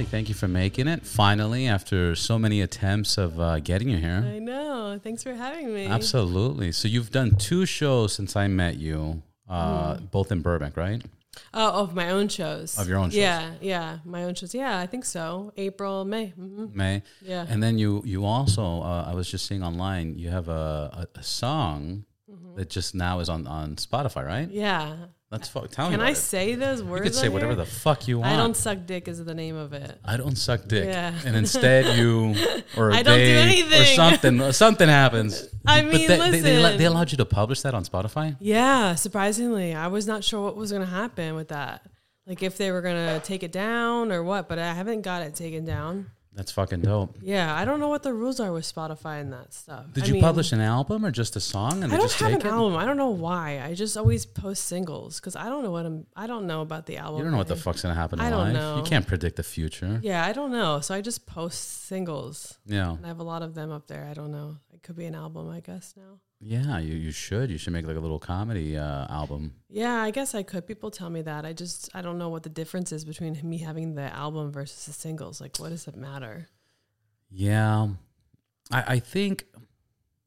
Thank you for making it. Finally, after so many attempts of uh, getting you here. I know. Thanks for having me. Absolutely. So you've done two shows since I met you, uh, Mm-hmm. both in Burbank, right? Oh, of my own shows. Of your own shows. Yeah, yeah, my own shows. Yeah, I think so. April, May. hmm May. Yeah. And then you you also uh, I was just seeing online you have a, a, a song that just now is on, on Spotify, right? Mm-hmm. Yeah. That's fuck. Tell me Can about I say those words? You could say whatever here? the fuck you want. I don't suck dick is the name of it. I don't suck dick. Yeah. And instead you or I don't do they, or anything. something something happens. I But mean, they, they, they, listen. they allowed you to publish that on Spotify? Yeah, surprisingly, I was not sure what was going to happen with that. Like if they were going to take it down or what, but I haven't got it taken down. That's fucking dope. Yeah, I don't know what the rules are with Spotify and that stuff. Did I you mean, publish an album or just a song and I don't just have take an it? album. I don't know why. I just always post singles because I don't know what I'm. I don't know about the album. You don't know what the fuck's gonna happen in I don't life. know. You can't predict the future. Yeah, I don't know. So I just post singles. Yeah. And I have a lot of them up there. I don't know. It could be an album, I guess now. Yeah, you, you should. You should make like a little comedy uh, album. Yeah, I guess I could. People tell me that. I just I don't know what the difference is between me having the album versus the singles. Like, what does it matter? Yeah. I, I think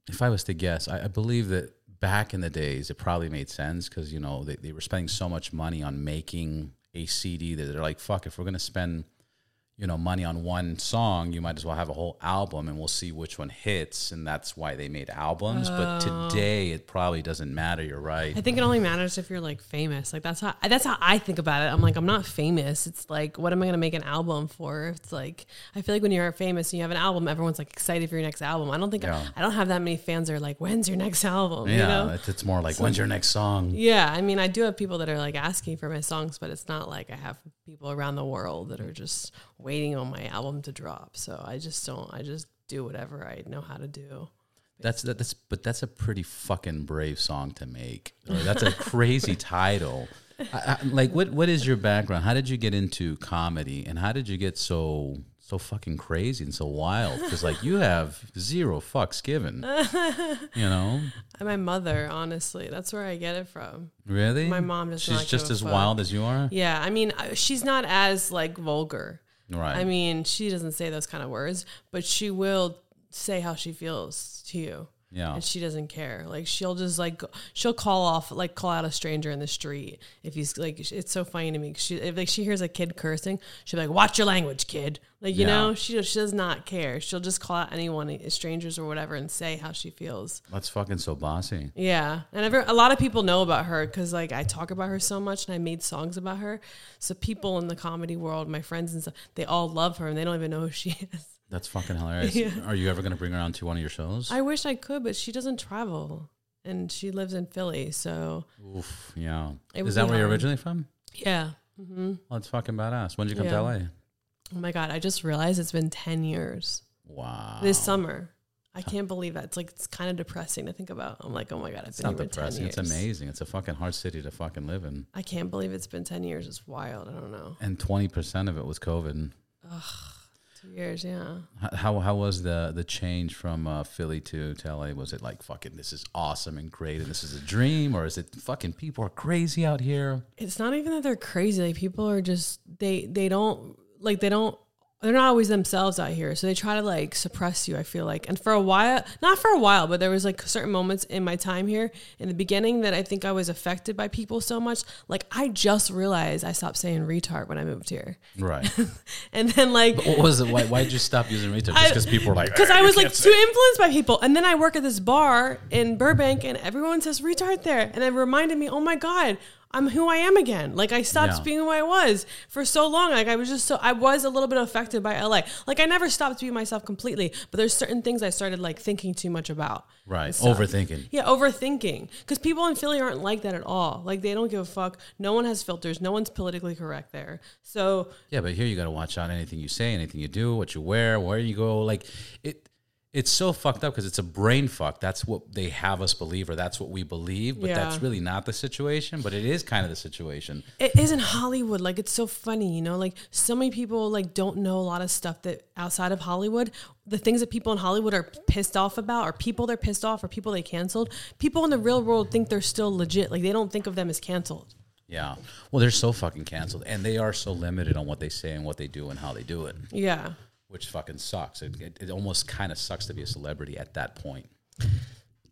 if I was to guess, I, I believe that back in the days it probably made sense because, you know, they, they were spending so much money on making a CD that they're like, fuck, if we're gonna spend you know, money on one song, you might as well have a whole album and we'll see which one hits. And that's why they made albums. But oh. today it probably doesn't matter. You're right. I think it only matters if you're like famous. Like that's how that's how I think about it. I'm like I'm not famous. It's like what am I gonna make an album for? It's like I feel like when you're famous and you have an album, everyone's like excited for your next album. I don't think Yeah. I, don't have that many fans that are like, when's your next album? yeah, You know? it's, it's more like, when's your next song? Yeah, I mean, I do have people that are like asking for my songs, but it's not like I have people around the world that are just waiting on my album to drop. So I just don't. I just do whatever I know how to do. That's that, that's but that's a pretty fucking brave song to make. That's a crazy title. I, I, like what what is your background? How did you get into comedy and how did you get so so fucking crazy and so wild? Because like you have zero fucks given. You know, my mother, honestly, that's where I get it from. really. My mom She's just as fuck. wild as you are. Yeah, I mean, uh, she's not as like vulgar. Right. I mean, she doesn't say those kind of words, but she will say how she feels to you. Yeah. and she doesn't care. Like she'll just like she'll call off like call out a stranger in the street if he's like it's so funny to me. She if like she hears a kid cursing, she'll be like, "Watch your language, kid." Like you Yeah. know, she she does not care. She'll just call out anyone, eh, strangers or whatever, and say how she feels. That's fucking so bossy. Yeah, and every, a lot of people know about her because like I talk about her so much, and I made songs about her. So people in the comedy world, my friends and stuff, they all love her, and they don't even know who she is. That's fucking hilarious. Are you ever gonna bring her on to one of your shows? I wish I could, but she doesn't travel, and she lives in Philly, so. Oof, yeah. Is that where you're originally from? Yeah. hmm Oh, it's fucking badass. When did you come Yeah. to LA? Oh my god, I just realized it's been ten years Wow. this summer. I can't believe that. It's like it's kind of depressing to think about. I'm like, oh my god, I've It's been not here depressing. It's amazing. It's a fucking hard city to fucking live in. I can't believe it's been ten years. It's wild. I don't know. And twenty percent of it was COVID. Two years, yeah. How how was the the change from uh, Philly to, to LA? Was it like fucking this is awesome and great and this is a dream, or is it fucking people are crazy out here? It's not even that they're crazy. Like people are just they they don't like they don't they're not always themselves out here. So they try to like suppress you, I feel like. And for a while, not for a while, but there was like certain moments in my time here in the beginning that I think I was affected by people so much. Like I just realized I stopped saying retard when I moved here. Right. And then like what was it? Why why did you stop using retard? Just because people were like because "Ah, I was like too influenced by people. And then I work at this bar in Burbank and everyone says retard there. And it reminded me, oh my God, I'm who I am again. Like I stopped Yeah. being who I was for so long. Like I was just so I was a little bit affected by LA. Like I never stopped being myself completely, but there's certain things I started like thinking too much about. Right. Overthinking. Yeah, overthinking. Because people in Philly aren't like that at all. Like they don't give a fuck. No one has filters. No one's politically correct there. So Yeah, but here you got to watch out anything you say, anything you do, what you wear, where you go. Like it, it's so fucked up because it's a brain fuck. That's what they have us believe, or that's what we believe. But that's really not the situation. But it is kind of the situation. it is in Hollywood. Like it's so funny, you know. Like so many people like don't know a lot of stuff that outside of Hollywood. The things that people in Hollywood are pissed off about, or people they're pissed off, or people they canceled. People in the real world think they're still legit. Like they don't think of them as canceled. Yeah. Well, they're so fucking canceled, and they are so limited on what they say and what they do and how they do it, Yeah. Which fucking sucks. It, it, it almost kind of sucks to be a celebrity at that point.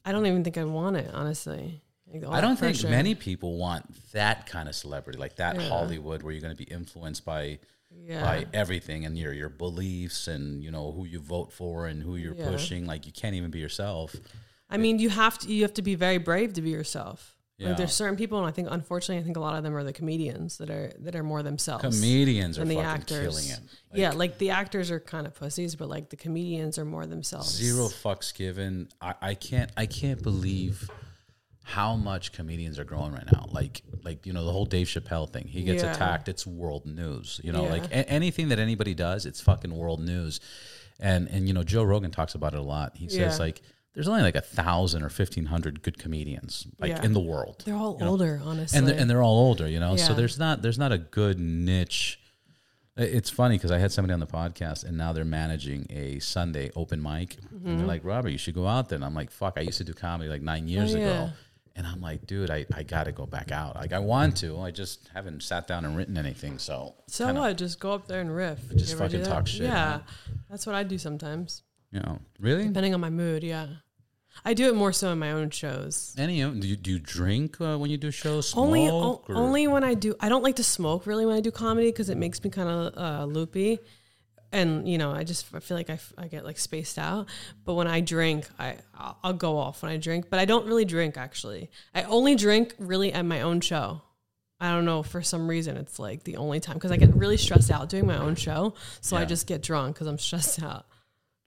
I don't even think I want it, honestly. Like, I don't think pressure. many people want that kind of celebrity, like that Hollywood, where you're going to be influenced by Yeah. by everything and your your beliefs and you know who you vote for and who you're Yeah. pushing. Like you can't even be yourself. I mean, you have to you have to be very brave to be yourself. Yeah. Like there's certain people, and I think unfortunately, I think a lot of them are the comedians that are that are more themselves. Comedians are the fucking actors. killing it. Like, yeah, like the actors are kind of pussies, but like the comedians are more themselves. zero fucks given. I, I can't I can't believe how much comedians are growing right now. Like like you know the whole Dave Chappelle thing. He gets Yeah. attacked. It's world news. You know Yeah. like a- anything that anybody does, it's fucking world news. And and you know Joe Rogan talks about it a lot. He says like there's only like a thousand or fifteen hundred good comedians like Yeah. in the world. They're all you know? older, honestly. and they're, and they're all older, you know. So there's not there's not a good niche. It's funny because I had somebody on the podcast, and now they're managing a Sunday open mic, and Mm-hmm. they're like, "Robert, you should go out there." And I'm like, "Fuck, I used to do comedy like nine years Oh, yeah. ago." And I'm like, dude, I, I got to go back out. Like, I want to. I just haven't sat down and written anything. So, so kinda, what? Just go up there and riff. Just You ever do fucking talk shit, Yeah, man. that's what I do sometimes, You know, really? depending on my mood. Yeah, I do it more so in my own shows. Any of do you, do you drink uh, when you do shows? Smoke only o- only when I do. I don't like to smoke really when I do comedy because it makes me kind of uh, loopy, and you know I just I feel like I, f- I get like spaced out. But when I drink, I I'll, I'll go off when I drink. But I don't really drink actually. I only drink really at my own show. I don't know for some reason it's like the only time because I get really stressed out doing my own show, so I just get drunk because I'm stressed out.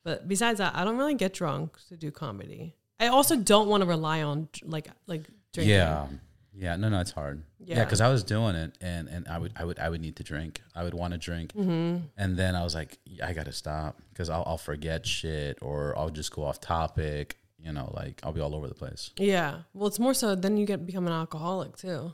But besides that, I don't really get drunk to do comedy. I also don't want to rely on like like drinking. Yeah, yeah. No, no, it's hard. Yeah, Yeah. because I was doing it, and and I would I would I would need to drink. I would want to drink, Mm-hmm. and then I was like, I got to stop because I'll I'll forget shit or I'll just go off topic. You know, like I'll be all over the place. Yeah. Well, it's more so then you get become an alcoholic too.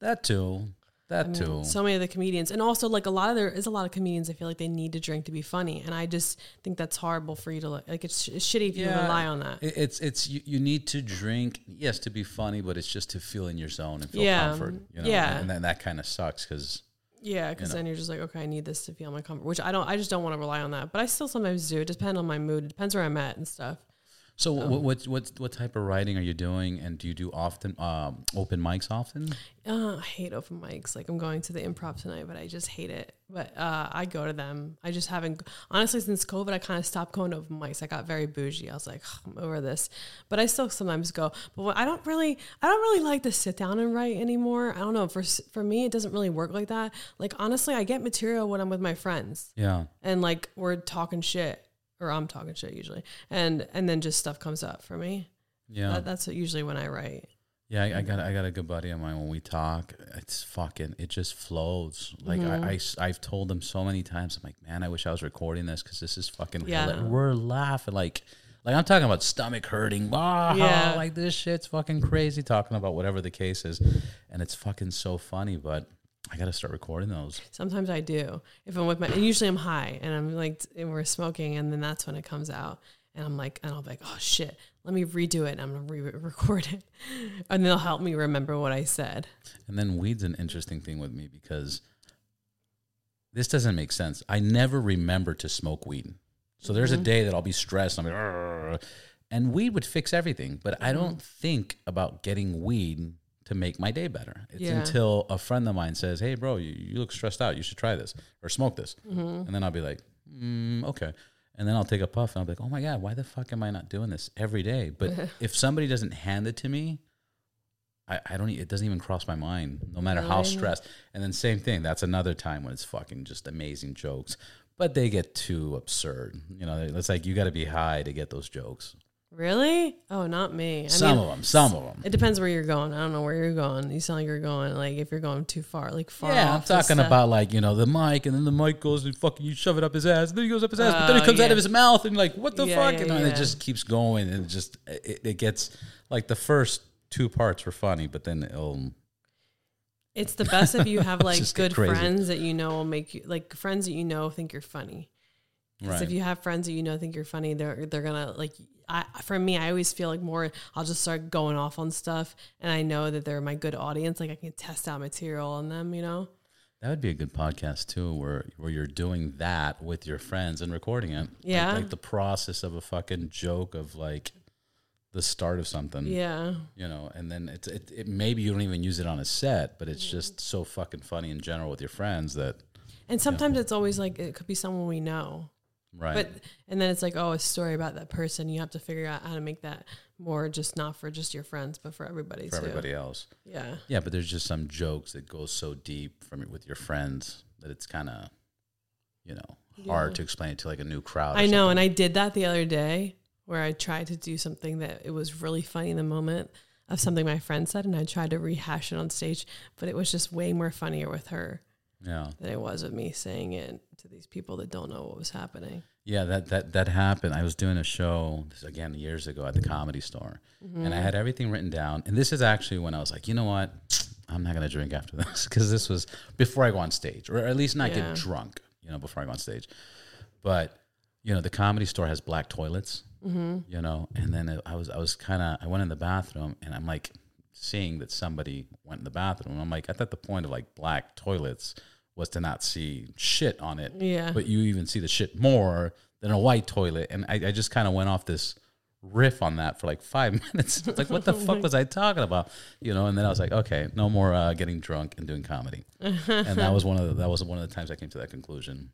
That too. That I mean, too. So many of the comedians, and also like a lot of there is a lot of comedians. I feel like they need to drink to be funny, and I just think that's horrible for you to like. like it's, it's shitty if you Yeah. rely on that. It- It's it's you, you need to drink, yes, to be funny, but it's just to feel in your zone and feel Yeah. comfort. You know? Yeah. and then that kind of sucks because Yeah, because know. then you're just like, okay, I need this to feel my comfort, which I don't. I just don't want to rely on that, but I still sometimes do. It depends on my mood. It depends where I'm at and stuff. So what, what what what type of writing are you doing, and do you do often um, open mics often? Uh, I hate open mics. Like I'm going to the improv tonight, but I just hate it. But uh, I go to them. I just haven't. Honestly, since COVID, I kind of stopped going to open mics. I got very bougie. I was like, I'm over this. But I still sometimes go. But what, I don't really, I don't really like to sit down and write anymore. I don't know. For for me, it doesn't really work like that. Like honestly, I get material when I'm with my friends Yeah, and like we're talking shit, or I'm talking shit usually, and and then just stuff comes up for me. yeah, That, that's usually when I write. yeah. I, I got I got a good buddy of mine. When we talk, it's fucking. It just flows. Like I, I have told him so many times. I'm like, man, I wish I was recording this because this is fucking. Yeah. We're laughing like. Like I'm talking about stomach hurting, ah, Yeah. like this shit's fucking crazy. Talking about whatever the case is, and it's fucking so funny. But I got to start recording those. Sometimes I do. If I'm with my, and usually I'm high and I'm like, and we're smoking, and then that's when it comes out. And I'm like, and I'll be like, oh shit, let me redo it. And I'm gonna re-record it, and they'll help me remember what I said. And then weed's an interesting thing with me because this doesn't make sense. I never remember to smoke weed. So there's a mm-hmm. day that I'll be stressed. And I'm like, "Argh." and weed would fix everything, but I mm-hmm. don't think about getting weed to make my day better. It's Yeah. until a friend of mine says, "Hey, bro, you, you look stressed out. You should try this or smoke this," Mm-hmm. and then I'll be like, mm, "Okay." And then I'll take a puff and I'll be like, "Oh my god, why the fuck am I not doing this every day?" But if somebody doesn't hand it to me, I, I don't. It doesn't even cross my mind, no matter how stressed. And then same thing. That's another time when it's fucking just amazing jokes, but they get too absurd. You know, it's like you got to be high to get those jokes. Really? Oh, not me. I some mean, of them, some of them. it depends where you're going. I don't know where you're going. You sound like you're going like if you're going too far, like far. Yeah, I'm talking about like you know the mic, and then the mic goes and fucking you shove it up his ass, and then he goes up his ass, but then it Oh, comes out of his mouth, and you're like what the Yeah, fuck, yeah, and then yeah. it just keeps going, and it just it, it gets like the first two parts were funny, but then it'll It's the best if you have like good crazy. friends that you know will make you like friends that you know think you're funny. Because if you have friends that you know think you're funny, they're they're gonna like. I for me, I always feel like more. I'll just start going off on stuff, and I know that they're my good audience. Like I can test out material on them. You know. That would be a good podcast too, where where you're doing that with your friends and recording it. Yeah. like, the process of a fucking joke of like the start of something. Yeah. you know, and then it's it, it maybe you don't even use it on a set, but it's just so fucking funny in general with your friends that And sometimes it's always like it could be someone we know. Right. But and then it's like, oh, a story about that person. You have to figure out how to make that more just not for just your friends, but for everybody for too. everybody else. Yeah. Yeah, but there's just some jokes that go so deep from with your friends that it's kind of, you know, hard Yeah. to explain it to like a new crowd. I know, something. and I did that the other day where I tried to do something that it was really funny in the moment of something my friend said, and I tried to rehash it on stage, but it was just way more funnier with her yeah, than it was of me saying it to these people that don't know what was happening. yeah, that that that happened. I was doing a show this again years ago at the comedy store, mm-hmm. and I had everything written down. And this is actually when I was like, you know what, I'm not gonna drink after this because this was before I go on stage, or at least not Yeah. get drunk, you know, before I go on stage. But you know, the comedy store has black toilets, mm-hmm. you know, and then I was I was kind of I went in the bathroom and I'm like seeing that somebody went in the bathroom. I'm like, I thought the point of like black toilets was to not see shit on it, Yeah. but you even see the shit more than a white toilet. And I, I just kind of went off this riff on that for like five minutes. It's like, what the fuck was I talking about? You know, and then I was like, okay, no more uh, getting drunk and doing comedy. and that was one of the, that was one of the times I came to that conclusion.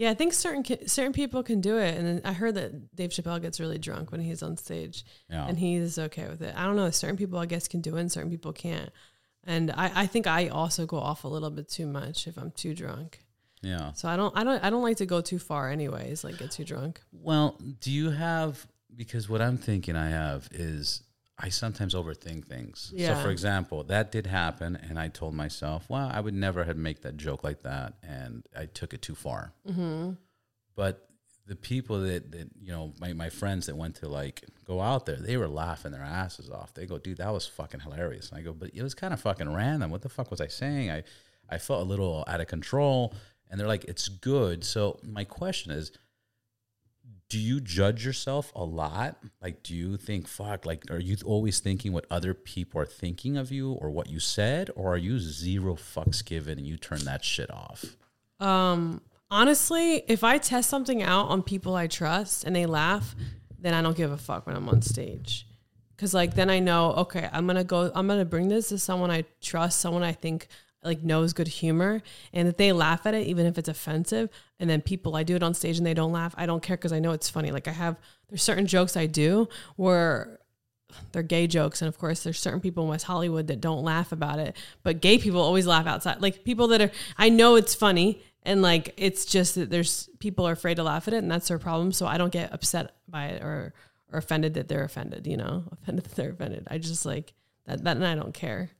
Yeah, I think certain certain people can do it, and I heard that Dave Chappelle gets really drunk when he's on stage, Yeah. and he's okay with it. I don't know. Certain people, I guess, can do it, and certain people can't. And I, I think I also go off a little bit too much if I'm too drunk. Yeah. So I don't, I don't, I don't like to go too far, anyways. Like get too drunk. Well, do you have because what I'm thinking I have is I sometimes overthink things. Yeah. So for example, that did happen and I told myself, well, I would never have make that joke like that and I took it too far. Mm-hmm. But the people that, that you know, my, my friends that went to like go out there, they were laughing their asses off. They go, dude, that was fucking hilarious. And I go, but it was kind of fucking random. What the fuck was I saying? I, I felt a little out of control. And they're like, it's good. So my question is, do you judge yourself a lot? Like, do you think, fuck, like, are you always thinking what other people are thinking of you or what you said? Or are you zero fucks given and you turn that shit off? Um, honestly, if I test something out on people I trust and they laugh, then I don't give a fuck when I'm on stage. Cause like then I know, okay, I'm gonna go, I'm gonna bring this to someone I trust, someone I think like knows good humor, and that they laugh at it, even if it's offensive, and then people I do it on stage and they don't laugh, I don't care because I know it's funny. Like I have there's certain jokes I do where they're gay jokes and of course there's certain people in west hollywood that don't laugh about it but gay people always laugh outside. Like people that are i know it's funny and like it's just that there's people are afraid to laugh at it and that's their problem so i don't get upset by it or or offended that they're offended you know offended that they're offended. I just like that that and i don't care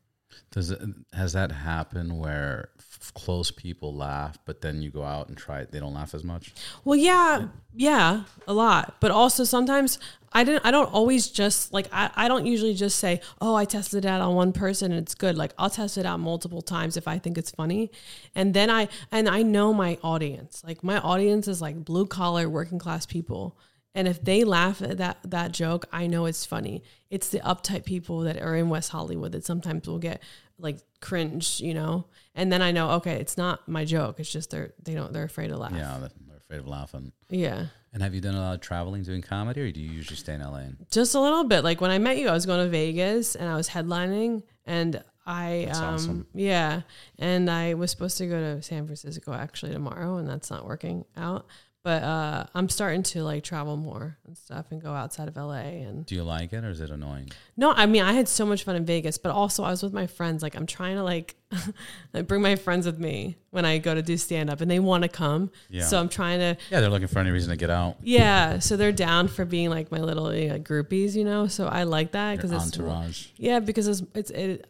Does it, has that happened where f- close people laugh, but then you go out and try it, they don't laugh as much? Well, yeah, yeah, a lot. But also sometimes I didn't. I don't always just like. I, I don't usually just say, "Oh, I tested it out on one person and it's good." Like I'll test it out multiple times if I think it's funny, and then I and I know my audience. Like my audience is like blue collar, working class people. And if they laugh at that that joke, I know it's funny. It's the uptight people that are in West Hollywood that sometimes will get like cringe, you know. And then I know, okay, it's not my joke. It's just they're they don't they're afraid to laugh. Yeah, they're afraid of laughing. Yeah. And have you done a lot of traveling doing comedy, or do you usually stay in LA? Just a little bit. Like when I met you, I was going to Vegas and I was headlining and I That's um awesome. yeah, and I was supposed to go to San Francisco actually tomorrow and that's not working out. But uh I'm starting to like travel more and stuff and go outside of LA and Do you like it, or is it annoying? no, I mean I had so much fun in Vegas, but also I was with my friends. Like I'm trying to like, bring my friends with me when I go to do stand up and they want to come. Yeah. So I'm trying to Yeah, they're looking for any reason to get out. yeah, so they're down for being like my little you know, groupies, you know. So I like that because it's entourage. yeah, because it's it's it.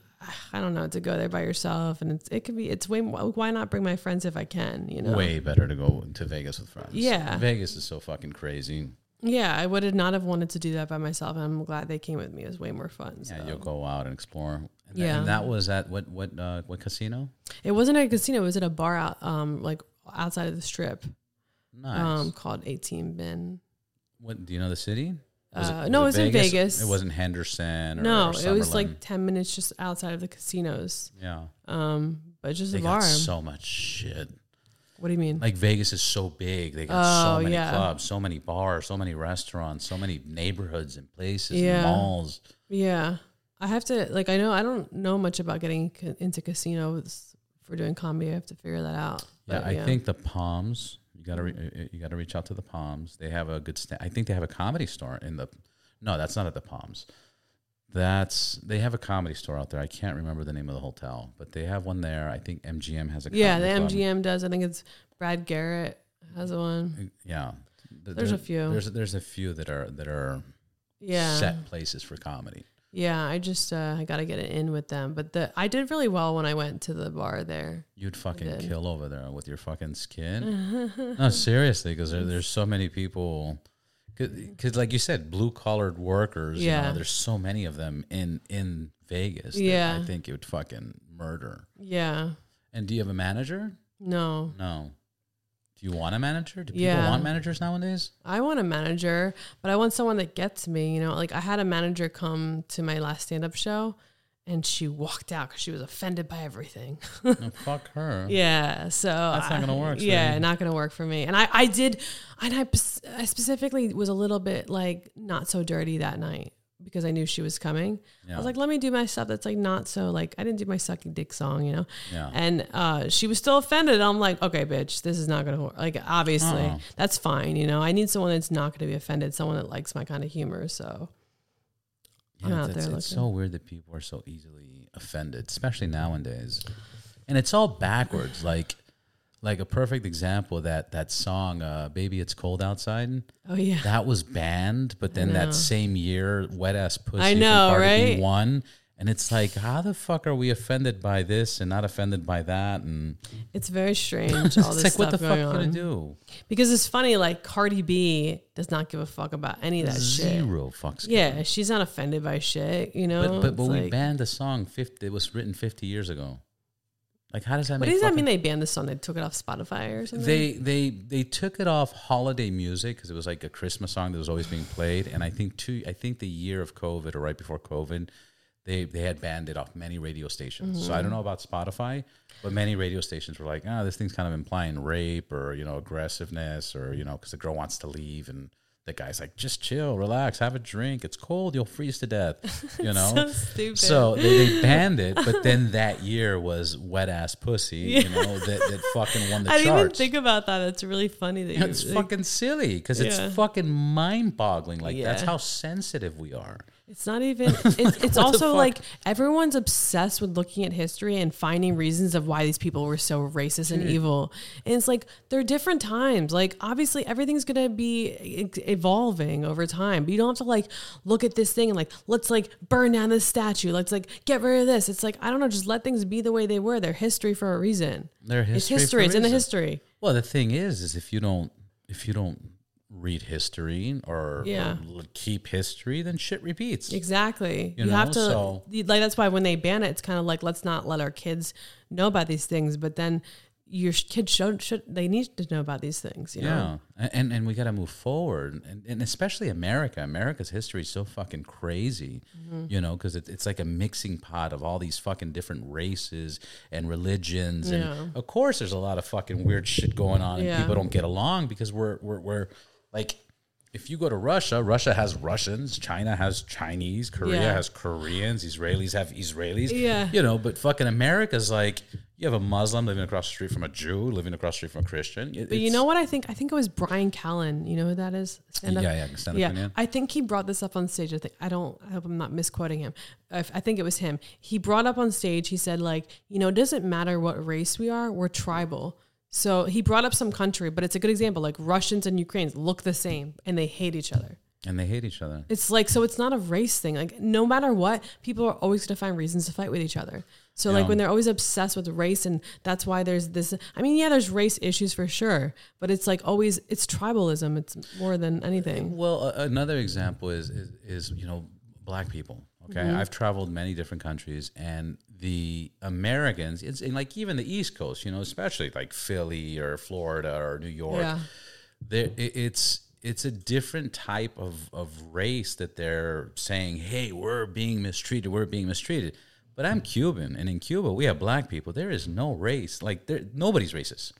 I don't know to go there by yourself, and it's it could be it's way. more- Why not bring my friends if I can? You know. Way better to go to Vegas with friends. Yeah. Vegas is so fucking crazy. Yeah, I would not have wanted to do that by myself, and I'm glad they came with me. It was way more fun. Yeah, so. you'll go out and explore. And that, Yeah. and that was at what what uh, what casino? It wasn't a casino. It was at a bar out, um, like outside of the strip. Nice. um, called 18 Bin. what do you know the city? Uh, no, it's in Vegas. It wasn't Henderson. Or, No, or it was like 10 minutes just outside of the casinos. yeah. Um, but just They a bar. so much shit. what do you mean? Like Vegas is so big. They got Oh, so many yeah. clubs, so many bars, so many restaurants, so many neighborhoods and places Yeah. and malls. yeah. I have to, like, I know, I don't know much about getting into casinos for doing comedy. I have to figure that out. Yeah, But, I think the Palms. You gotta re- uh, you gotta reach out to the Palms. They have a good. Sta- I think they have a comedy store in the. No, that's not at the Palms. That's they have a comedy store out there. I can't remember the name of the hotel, but they have one there. I think MGM has a. Yeah, the club. MGM does. I think it's Brad Garrett has one. Yeah, Th- There's a few. There's there's a few that are that are Yeah. set places for comedy. Yeah, I just uh, I got to get it in with them. But the I did really well when I went to the bar there. You'd fucking kill over there with your fucking skin. no, seriously, because there, there's so many people. Because, like you said, blue collared workers. You Yeah. know, there's so many of them in in Vegas. that Yeah. I think it would fucking murder. Yeah. And do you have a manager? No. No. Do you want a manager? Do people Yeah. want managers nowadays? I want a manager, but I want someone that gets me. You know, like I had a manager come to my last stand up show and she walked out because she was offended by everything. no, oh, fuck her. yeah. So That's not gonna work, Yeah, not going to work for me. And I, I did, and I, I specifically was a little bit like not so dirty that night because I knew she was coming. I was like, let me do my stuff that's like not so like, I didn't do my sucking dick song, you know? Yeah. And uh, she was still offended. I'm like, okay, bitch, this is not to work. Like, obviously, Uh-uh. that's fine. You know, I need someone that's not to be offended, someone that likes my kind of humor. So, I'm Yeah, out it's, there it's looking. so weird that people are so easily offended, especially nowadays. And it's all backwards. like, like a perfect example of that that song, uh, "Baby It's Cold Outside." oh, yeah. That was banned, but then that same year, "Wet Ass Pussy" I know, from Cardi B right? won. And it's like, how the fuck are we offended by this and not offended by that? And It's very strange. All it's this like, stuff what the fuck going gonna on. do? Because it's funny, like Cardi B does not give a fuck about any of that shit. Zero fucks. Yeah, she's not offended by shit, you know. but but, but It's we like- banned the song. 50, it was written fifty years ago. Like, how does that What does that mean? They banned the song? They took it off Spotify or something? They they they took it off holiday music because it was like a Christmas song that was always being played, and I think two I think the year of COVID or right before COVID, they they had banned it off many radio stations. So I don't know about Spotify, but many radio stations were like, ah, this thing's kind of implying rape or you know aggressiveness or you know because the girl wants to leave and. The guy's like, just chill, relax, have a drink. It's cold, you'll freeze to death. You know, so stupid. so they, they banned it, but then that year was wet ass pussy. You know that, that fucking won the I didn't even think about that. It's really funny that you. it's like, fucking silly because it's fucking mind boggling. Like that's how sensitive we are. It's not even. It's, it's also like everyone's obsessed with looking at history and finding reasons of why these people were so racist and evil. And it's like they're different times. Like obviously everything's gonna be evolving over time, but you don't have to like look at this thing and like let's like burn down this statue. Let's like get rid of this. It's like I don't know. Just let things be the way they were. They're history for a reason. They're It's history. for history. It's in the history. Well, the thing is, is if you don't if you don't read history or, Yeah. or keep history, then shit repeats. Exactly. You You, know, have to so- like that's why when they ban it, it's kind of like let's not let our kids know about these things, but then your kids should should they need to know about these things. You know? Yeah, A- and and we got to move forward, and, and especially America. America's history is so fucking crazy, Mm-hmm. you know, because it, it's like a mixing pot of all these fucking different races and religions, and of course, there's a lot of fucking weird shit going on, and Yeah. people don't get along because we're we're we're like. If you go to Russia, Russia has Russians, China has Chinese, Korea Yeah. has Koreans, Israelis have Israelis. Yeah. You know, but fucking America's like you have a Muslim living across the street from a Jew, living across the street from a Christian. It- But you know what I think? I think it was Bryan Callen. You know who that is? Stand-up? Yeah, yeah, stand-up yeah. comedian. I think he brought this up on stage. I think I don't. I hope I'm not misquoting him. I, I think it was him. He brought up on stage. He said like, you know, it doesn't matter what race we are. We're tribal. So he brought up some country, but it's a good example. Like Russians and Ukrainians look the same and they hate each other. and they hate each other. It's like so it's not a race thing. Like no matter what, people are always going to find reasons to fight with each other. So like when they're always obsessed with race and that's why there's this I mean, yeah, there's race issues for sure, but it's like always it's tribalism. It's more than anything. Well, a- another example is, is is you know black people. Okay, Mm-hmm. I've traveled many different countries, and the Americans, it's in like even the East Coast, you know, especially like Philly or Florida or New York. Yeah. there it, it's it's a different type of of race that they're saying, "Hey, we're being mistreated. We're being mistreated." But I'm Cuban, and in Cuba we have black people. There is no race. Like there, nobody's racist.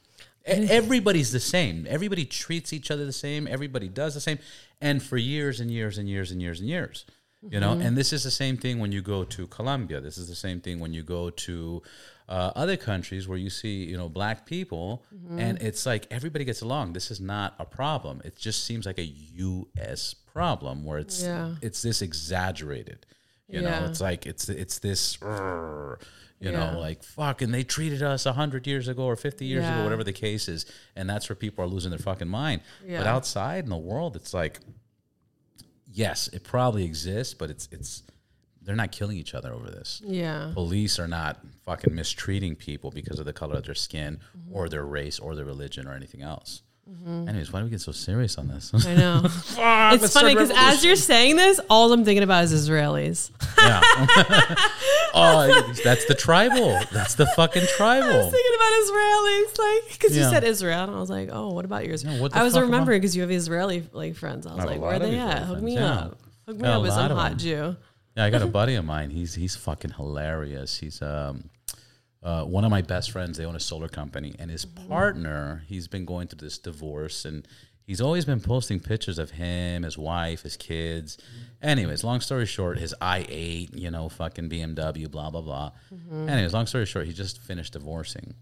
Everybody's the same. Everybody treats each other the same. Everybody does the same. And for years and years and years and years and years, you know. And this is the same thing when you go to Colombia. This is the same thing when you go to uh, other countries where you see, you know, black people, and it's like everybody gets along. This is not a problem. It just seems like a U.S. problem where it's Yeah. it's this exaggerated. You Yeah. know, it's like it's it's this. You Yeah. know, like fucking they treated us hundred years ago or fifty years ago, whatever the case is, and that's where people are losing their fucking mind. But outside in the world, it's like, yes, it probably exists, but it's it's they're not killing each other over this. Yeah. Police are not fucking mistreating people because of the color of their skin Mm-hmm. or their race or their religion or anything else. Anyways, why do we get so serious on this? I know. Fuck, it's funny because as you're saying this, all I'm thinking about is Israelis. yeah. oh, that's the tribal. That's the fucking tribal. I was thinking about Israelis, like because you said Israel, and I was like, oh, what about yours? Yeah, what I was remembering because you have Israeli like friends. I was have like, where are they at? Israeli Hook me yeah. up. Hook me Yeah, up a with some hot them. Jew. Yeah, I got a buddy of mine. He's he's fucking hilarious. He's um uh, one of my best friends. They own a solar company, and his mm-hmm. partner. He's been going through this divorce, and he's always been posting pictures of him, his wife, his kids. Mm-hmm. Anyways, long story short, his i eight, you know, fucking BMW, blah blah blah. Mm-hmm. Anyways, long story short, he just finished divorcing,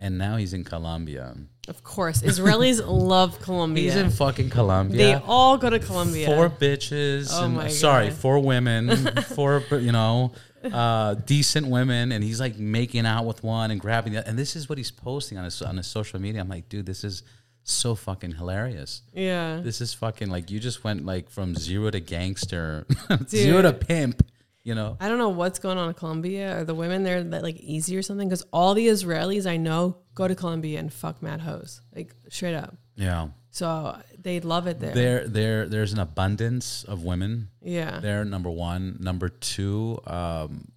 and now he's in Colombia. Of course, Israelis love Colombia. He's in fucking Colombia. They all go to Colombia. Four bitches. Oh and, my sorry, God. four women, four you know, uh, decent women, and he's like making out with one and grabbing the. Other. And this is what he's posting on his on his social media. I'm like, dude, this is so fucking hilarious. yeah. This is fucking like you just went like from zero to gangster, zero to pimp. You know, I don't know what's going on in Colombia. Are the women there that like easy or something? Because all the Israelis I know go to Colombia and fuck mad hoes, like straight up. yeah. So they love it there. There, there, there's an abundance of women yeah. They're number one. Number two, um,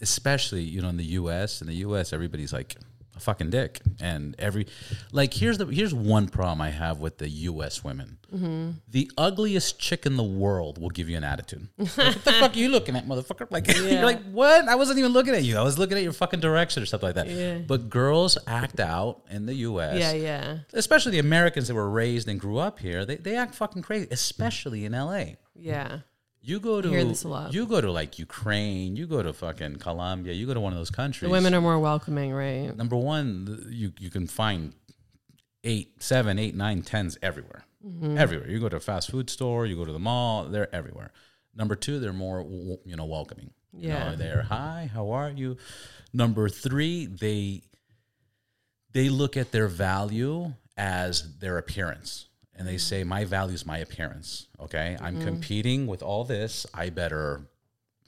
especially you know in the U.S. In the U.S., everybody's like a fucking dick, and every like here's the here's one problem I have with the U.S. women. Mm-hmm. The ugliest chick in the world will give you an attitude. Like, what the fuck are you looking at, motherfucker? Like Yeah. you're like, what? I wasn't even looking at you. I was looking at your fucking direction or something like that. Yeah. But girls act out in the U.S Yeah, yeah. especially the Americans that were raised and grew up here, they, they act fucking crazy, especially in LA. Yeah. You go to hear this a lot. you go to like Ukraine, you go to fucking Colombia, you go to one of those countries. The women are more welcoming, right? number one, you you can find eight, seven, eight, nine, tens everywhere, Mm-hmm. everywhere. You go to a fast food store, you go to the mall, they're everywhere. Number two, they're more you know welcoming. You Yeah. know, they're hi, how are you? Number three, they they look at their value as their appearance. And they say, My value is my appearance. Okay. I'm competing with all this. I better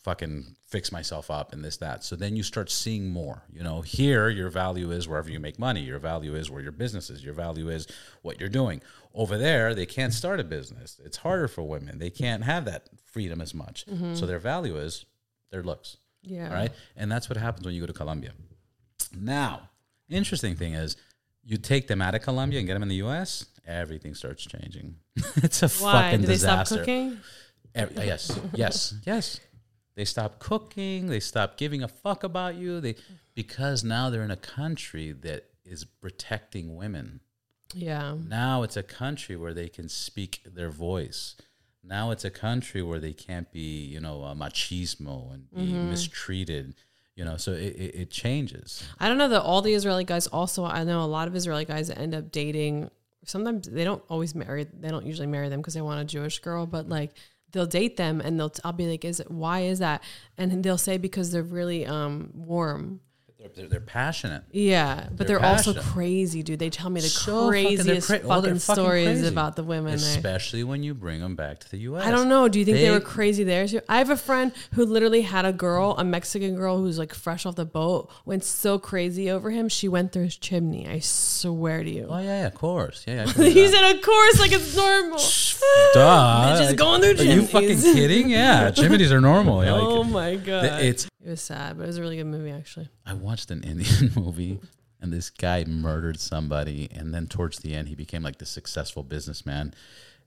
fucking fix myself up and this, that. So then you start seeing more. You know, here your value is wherever you make money. Your value is where your business is. Your value is what you're doing. Over there, they can't start a business. It's harder for women. They can't have that freedom as much. Mm-hmm. So their value is their looks. Yeah. All right. And that's what happens when you go to Colombia. Now, interesting thing is you take them out of Colombia and get them in the US, everything starts changing. it's a Why? fucking Did they disaster. stop cooking? Every- uh, yes, yes, yes. They stop cooking. They stop giving a fuck about you. They because now they're in a country that is protecting women. Yeah. Now it's a country where they can speak their voice. Now it's a country where they can't be, you know, uh, machismo and be mistreated. You know, so it, it, it changes. I don't know that all the Israeli guys also I know a lot of Israeli guys end up dating sometimes they don't always marry they don't usually marry them because they want a Jewish girl but like they'll date them and they'll I'll be like is it why is that and they'll say because they're really um warm They're, they're, they're passionate. yeah but They're they're, also crazy dude they tell me the So fucking- craziest cra- oh, fucking fucking stories crazy. about the women there. Especially when you bring them back to the U.S. I don't know. Do you think they, They- were crazy there too? I have a friend who literally had a girl, a Mexican girl who's like fresh off the boat, went so crazy over him, she went through his chimney. I swear to you. Oh yeah, yeah, of course. Yeah, yeah. He said, "Of course, like it's normal." Duh. Bitches going through Are you fucking kidding? Yeah, chimneys are normal. Yeah, oh like, my god, it's. It was sad, but it was a really good movie actually. I watched an Indian movie. and this guy murdered somebody, and then towards the end, he became like the successful businessman,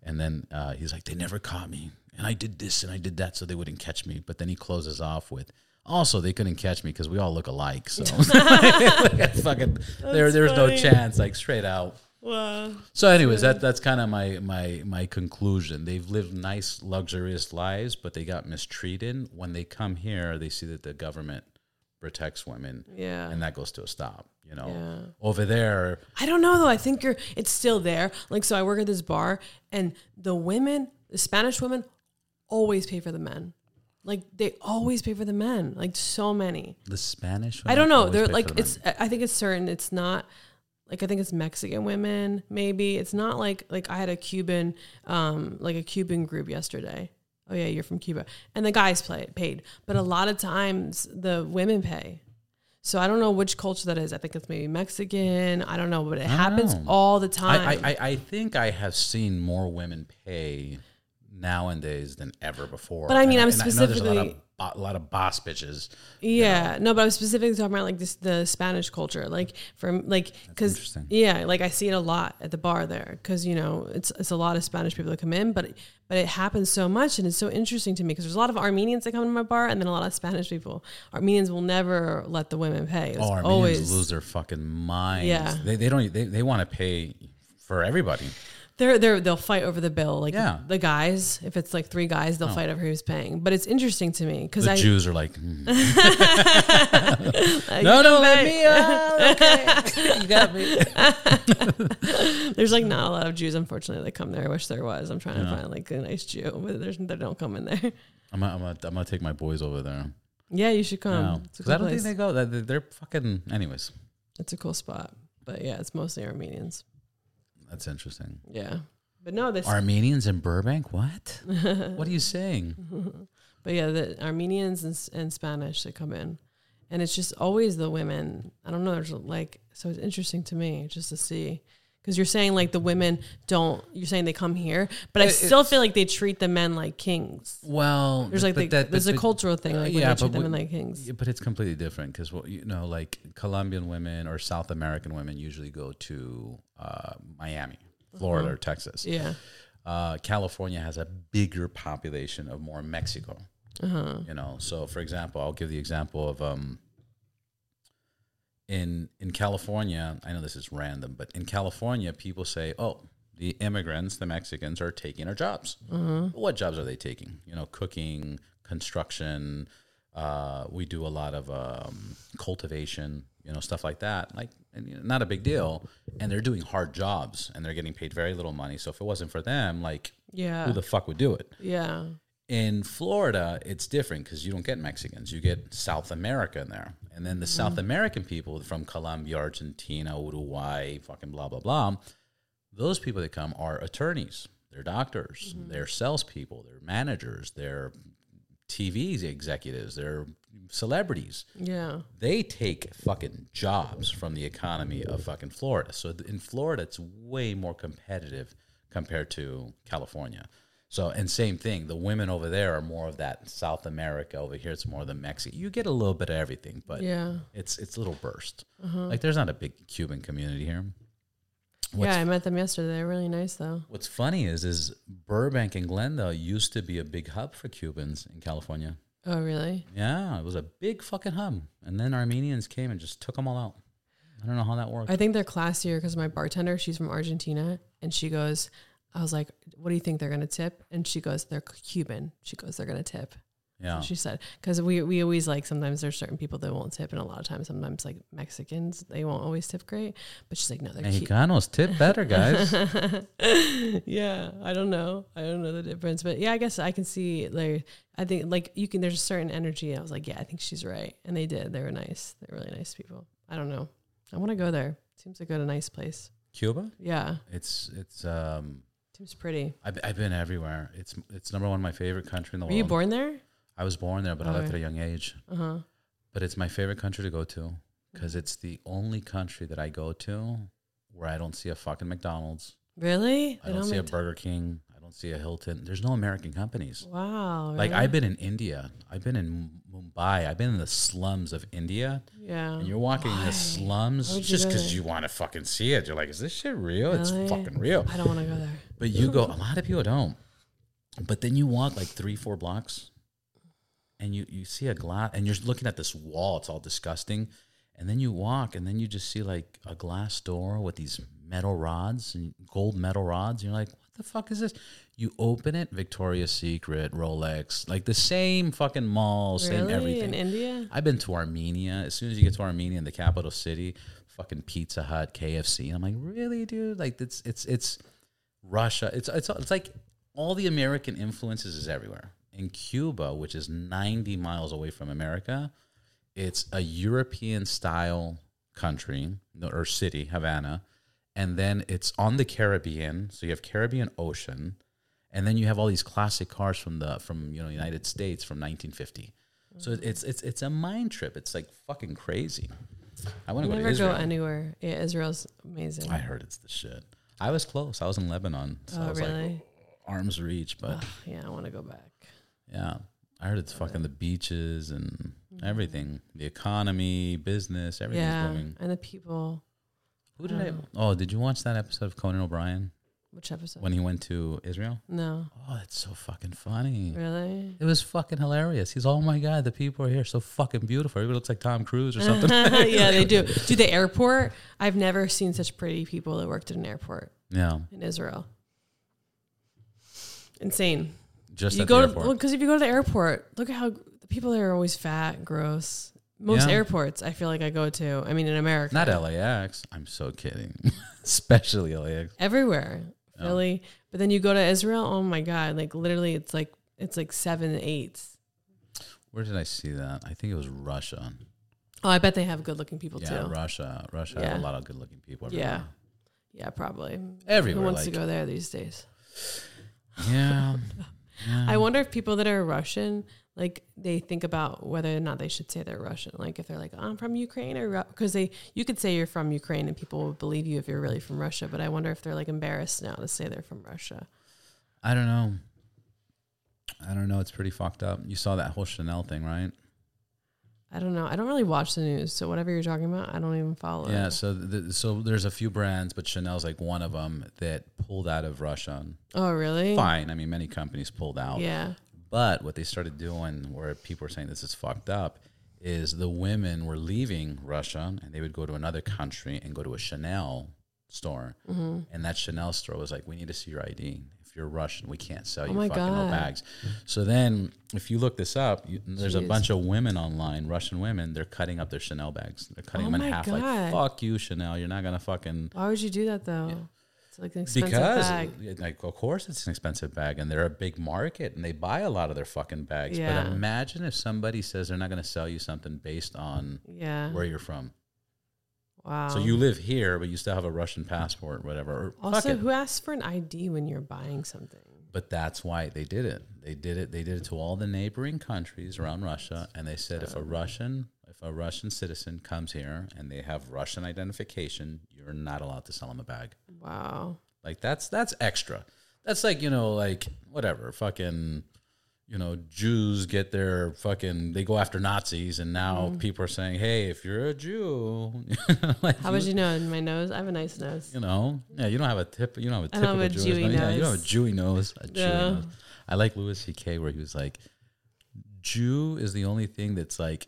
and then uh, he's like, they never caught me, and I did this and I did that, so they wouldn't catch me. But then he closes off with. Also, they couldn't catch me because we all look alike. So, like, fucking, there, there's no chance, like straight out. Wow. So, anyways, that that's kind of my my my conclusion. They've lived nice, luxurious lives, but they got mistreated. When they come here, they see that the government protects women, Yeah. and that goes to a stop. You know, Yeah. over there, I don't know though. I think you're it's still there. Like so I work at this bar and the women, the Spanish women always pay for the men. Like they always pay for the men. Like so many. the Spanish. I don't know. They're like the it's. I think it's certain it's not like I think it's Mexican women maybe. It's not like like I had a Cuban um like a Cuban group yesterday. Oh yeah, you're from Cuba. And the guys play paid. But a lot of times the women pay. So I don't know which culture that is. I think it's maybe Mexican. I don't know, but it happens know. all the time. I, I I think I have seen more women pay nowadays than ever before. But I mean, And I'm and I know there's a lot of, specifically- a lot of boss bitches. Yeah, no, but I was specifically talking about like this the Spanish culture, like from like because yeah, like I see it a lot at the bar there because you know it's it's a lot of Spanish people that come in, but but it happens so much and it's so interesting to me because there's a lot of Armenians that come to my bar and then a lot of Spanish people. Armenians will never let the women pay. It's Oh, Armenians always lose their fucking minds. Yeah. they they don't they, they want to pay for everybody. They're they're they'll fight over the bill. Like Yeah. the guys, if it's like three guys, they'll fight over who's paying. But it's interesting to me because The I Jews are like, "Hmm." no, no, "Come let me. Uh, okay, you got me. There's like not a lot of Jews, unfortunately, that come there. I wish there was. I'm trying to find like a nice Jew, but there's they don't come in there. I'm gonna, I'm gonna, I'm gonna take my boys over there. Yeah, you should come. No, It's a 'Cause cool I don't place. think they go. That they're fucking. Anyways, it's a cool spot, but yeah, it's mostly Armenians. That's interesting. Yeah, but no, this. Armenians in Burbank? What? what are you saying? but yeah, the Armenians and, and Spanish that come in, and it's just always the women. I don't know. There's like so it's interesting to me just to see. Because you're saying like the women don't, you're saying they come here, but I still feel like they treat the men like kings. Well, There's like the, that- there's but- a cultural thing like uh, when yeah, they treat but them we- like kings. Yeah, but it's completely different because well, you know, like Colombian women or South American women usually go to uh, Miami, Florida, or Texas. Yeah. Uh, California has a bigger population of more Mexico. Uh-huh. You know, so for example, I'll give the example of um, in in California. I know this is random, but in California, people say, "Oh, the immigrants, the Mexicans, are taking our jobs." What jobs are they taking? You know, cooking, construction. Uh, we do a lot of um, cultivation, you know, stuff like that. Like, and, you know, not a big deal. And they're doing hard jobs, and they're getting paid very little money. So if it wasn't for them, like, Yeah. who the fuck would do it? yeah. In Florida, it's different because you don't get Mexicans. You get South America in there. And then the mm-hmm. South American people from Colombia, Argentina, Uruguay, fucking blah, blah, blah, those people that come are attorneys. They're doctors. Mm-hmm. They're salespeople. They're managers. They're TV executives. They're celebrities. Yeah. They take fucking jobs from the economy of fucking Florida. So in Florida, it's way more competitive compared to California. So and same thing, the women over there are more of that South America. Over here, it's more the Mexican. You get a little bit of everything, but Yeah. it's it's a little burst. Uh-huh. Like there's not a big Cuban community here. Yeah, I met them yesterday. They're really nice though. what's funny is is Burbank and Glendale used to be a big hub for Cubans in California. Oh, really? Yeah, it was a big fucking hub, and then Armenians came and just took them all out. I don't know how that worked. I think they're classier because my bartender, she's from Argentina, and she goes, I was like, "What do you think they're gonna tip?" And she goes, "They're Cuban." She goes, "They're gonna tip." Yeah, She said, because we we always like sometimes there's certain people that won't tip, and a lot of times sometimes like Mexicans they won't always tip great. But she's like, no, they're Mexicanos tip better, guys. yeah, I don't know. I don't know the difference, but yeah, I guess I can see like I think like you can. There's a certain energy. I was like, yeah, I think she's right, and they did. They were nice. They're really nice people. I don't know. I want to go there. Seems like a nice place. Cuba, Yeah, it's it's um. seems pretty. I've, I've been everywhere. It's it's number one my favorite country in the Were world. Were you born there? I was born there, but I left at a young age. Uh huh. But it's my favorite country to go to because it's the only country that I go to where I don't see a fucking McDonald's. Really? I They don't see a Burger King. I don't see a Hilton. There's no American companies. Wow. Like really? I've been in India. I've been in Mumbai. I've been in the slums of India, Yeah. and you're walking in the slums Why just because you want to fucking see it. You're like, is this shit real? Really? It's fucking real. I don't want to go there. But you go. A lot of people don't. But then you walk like three, four blocks, and you you see a glass, and you're looking at this wall. It's all disgusting. And then you walk, and then you just see like a glass door with these metal rods and gold metal rods. And you're like, what the fuck is this? You open it, Victoria's Secret, Rolex, like the same fucking mall, same really? everything. In India? I've been to Armenia. As soon as you get to Armenia, in the capital city, fucking Pizza Hut, KFC. And I'm like, really, dude? Like it's it's it's Russia. It's it's it's like all the American influences is everywhere. In Cuba, which is 90 miles away from America, it's a European style country or city, Havana, and then it's on the Caribbean. So you have Caribbean Ocean, and then you have all these classic cars from the from you know United States from 1950. So it's it's it's a mind trip. It's like fucking crazy. I want to go to Never Israel. go anywhere. Yeah, Israel's amazing. I heard it's the shit. I was close. I was in Lebanon, so oh, I oh, was like really? arms reach. But Ugh, yeah, I want to go back. Yeah, I heard it's fucking the beaches and mm-hmm. everything, the economy, business, everything's yeah, booming. and the people. Who did I? Oh. Oh, did you watch that episode of Conan O'Brien Which episode? when he went to Israel? no, Oh, it's so fucking funny. really. It was fucking hilarious. He's, oh my god, the people are here so fucking beautiful. Everybody looks like Tom Cruise or something. yeah, they do. Do the airport? I've never seen such pretty people that worked at an airport yeah, in Israel. Insane. Just you go the to airport. because if you go to the airport, look at how the people there are always fat, and gross. Most Yeah. airports I feel like I go to. I mean, in America, Not LAX. I'm so kidding. Especially LAX. everywhere, Oh. really. But then you go to Israel. Oh my god! Like literally, it's like it's like seven eights. Where did I see that? I think it was Russia. Oh, I bet they have good looking people Yeah, too. Russia. Russia Yeah. has a lot of good looking people. Yeah. Yeah, probably. Everywhere. Who wants like, to go there these days? Yeah. yeah. I wonder if people that are Russian, like they think about whether or not they should say they're Russian. Like if they're like, oh, I'm from Ukraine, or because they, you could say you're from Ukraine and people will believe you if you're really from Russia. But I wonder if they're like embarrassed now to say they're from Russia. I don't know. I don't know. It's pretty fucked up. You saw that whole Chanel thing, right? I don't know. I don't really watch the news, so whatever you're talking about, I don't even follow. Yeah. it. So, the, so there's a few brands, but Chanel's like one of them that pulled out of Russia. Oh, really? Fine. I mean, many companies pulled out. Yeah. But what they started doing, where people were saying this is fucked up, is the women were leaving Russia and they would go to another country and go to a Chanel store, Mm-hmm. and that Chanel store was like, "We need to see your ID. If you're Russian, we can't sell oh you Oh my fucking no bags." So then, if you look this up, you, there's a bunch of women online, Russian women. They're cutting up their Chanel bags. They're cutting Oh them in half. God. Like, "Fuck you, Chanel. You're not gonna fucking." Why would you do that though? It's like an expensive because bag. like of course it's an expensive bag and they're a big market and they buy a lot of their fucking bags Yeah. but imagine if somebody says they're not going to sell you something based on Yeah. where you're from Wow. so you live here but you still have a russian passport whatever also who asks for an ID when you're buying something? but that's why they did it they did it they did it to all the neighboring countries around russia and they said if a russian if a russian citizen comes here and they have russian identification you're not allowed to sell them a bag Wow. Like that's that's extra. That's like you know like whatever fucking you know Jews get their fucking they go after Nazis and now Mm. people are saying hey if you're a Jew like How would you know? In my nose, I have a nice nose. you know yeah you don't have a tip you don't have a typical have a Jewish Jewy nose. yeah you don't have a nose. Jewy nose a Jewy Yeah. nose. I like Louis C.K. where he was like Jew is the only thing that's like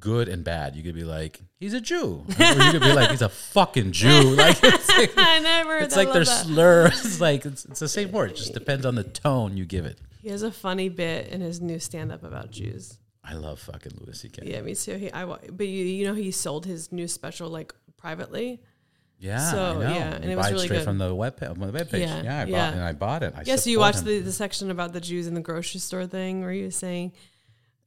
good and bad. You could be like he's a Jew or you could be like he's a fucking Jew like it's like I never. it's like their that. slur. It's like it's, it's the same word. It just depends on the tone you give it. He has a funny bit in his new stand-up about Jews. I love fucking Louis C.K. Yeah, me too. He, I, but you, you know, he sold his new special like privately. Yeah, So, I know. yeah, and You it was really straight good. from the web on the web page. Yeah, Yeah, I yeah. bought and I bought it. I yeah, so you watched him. the, the section about the Jews in the grocery store thing where he was saying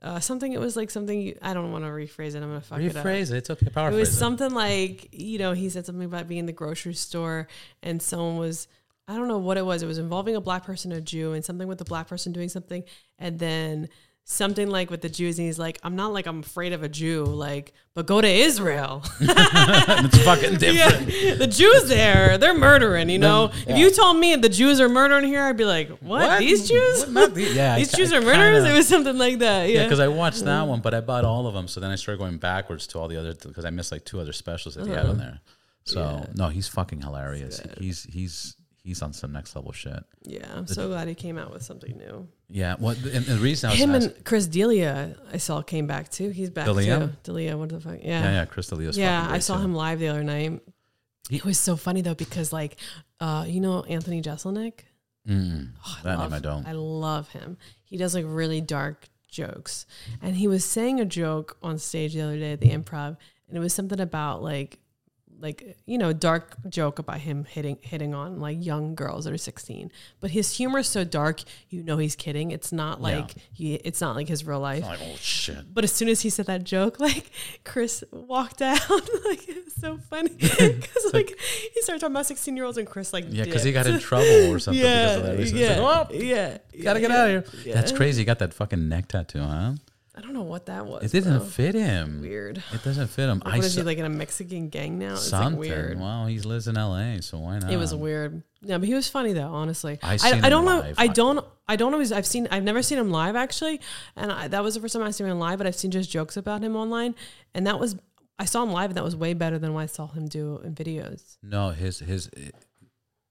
uh, something. It was like something. You, I don't want to rephrase it. I'm gonna fuck it up. rephrase it. It's okay. Power It was it. something like, you know, he said something about being in the grocery store and someone was, I don't know what it was. It was involving a black person, a Jew, and something with the black person doing something. And then something like with the Jews, and he's like, I'm not like I'm afraid of a Jew, like, but go to Israel. it's fucking different. yeah, the Jews there, they're murdering. You know, if you told me the Jews are murdering here, I'd be like, what? What? These Jews? What? Yeah, these ki- Jews I are murderers. kinda- It was something like that. Yeah, Yeah, because I watched that one, but I bought all of them. So then I started going backwards to all the other because I missed like two other specials that he had on uh-huh. there. So no, he's fucking hilarious. He's he's he's on some next level shit. yeah. I'm so glad he came out with something new. Yeah. What and the reason I was Him asking, and Chris D'Elia, I saw came back too. He's back D'Elia? too. D'Elia, what the fuck? yeah, Yeah, yeah, Chris D'Elia. yeah. I saw too. him live the other night. He- it was so funny though because like, uh, you know Anthony Jeselnik. Mm, I that love, name I don't. I love him. He does like really dark jokes, and he was saying a joke on stage the other day at the improv, and it was something about like, like you know, dark joke about him hitting hitting on like young girls that are sixteen. But his humor is so dark, you know he's kidding. It's not like he. It's not like his real life. Like oh shit. But as soon as he said that joke, like Chris walked out. like it was so funny because like he started talking about sixteen year olds, and Chris like Yeah, because he got in trouble or something. yeah, because of that yeah, like, oh, yeah. gotta get out of here. That's crazy. He got that fucking neck tattoo, huh? I don't know what that was. It didn't bro. fit him. Weird. It doesn't fit him. Like, I what is saw he like in a Mexican gang now? It's like weird. Well, he lives in L.A., so why not? It was weird. Yeah, but he was funny though. Honestly, I I, I don't know. live. I don't. I don't always. I've seen. I've never seen him live actually, and I, that was the first time I seen him live. But I've seen just jokes about him online, and that was. I saw him live, and that was way better than what I saw him do in videos. No, his his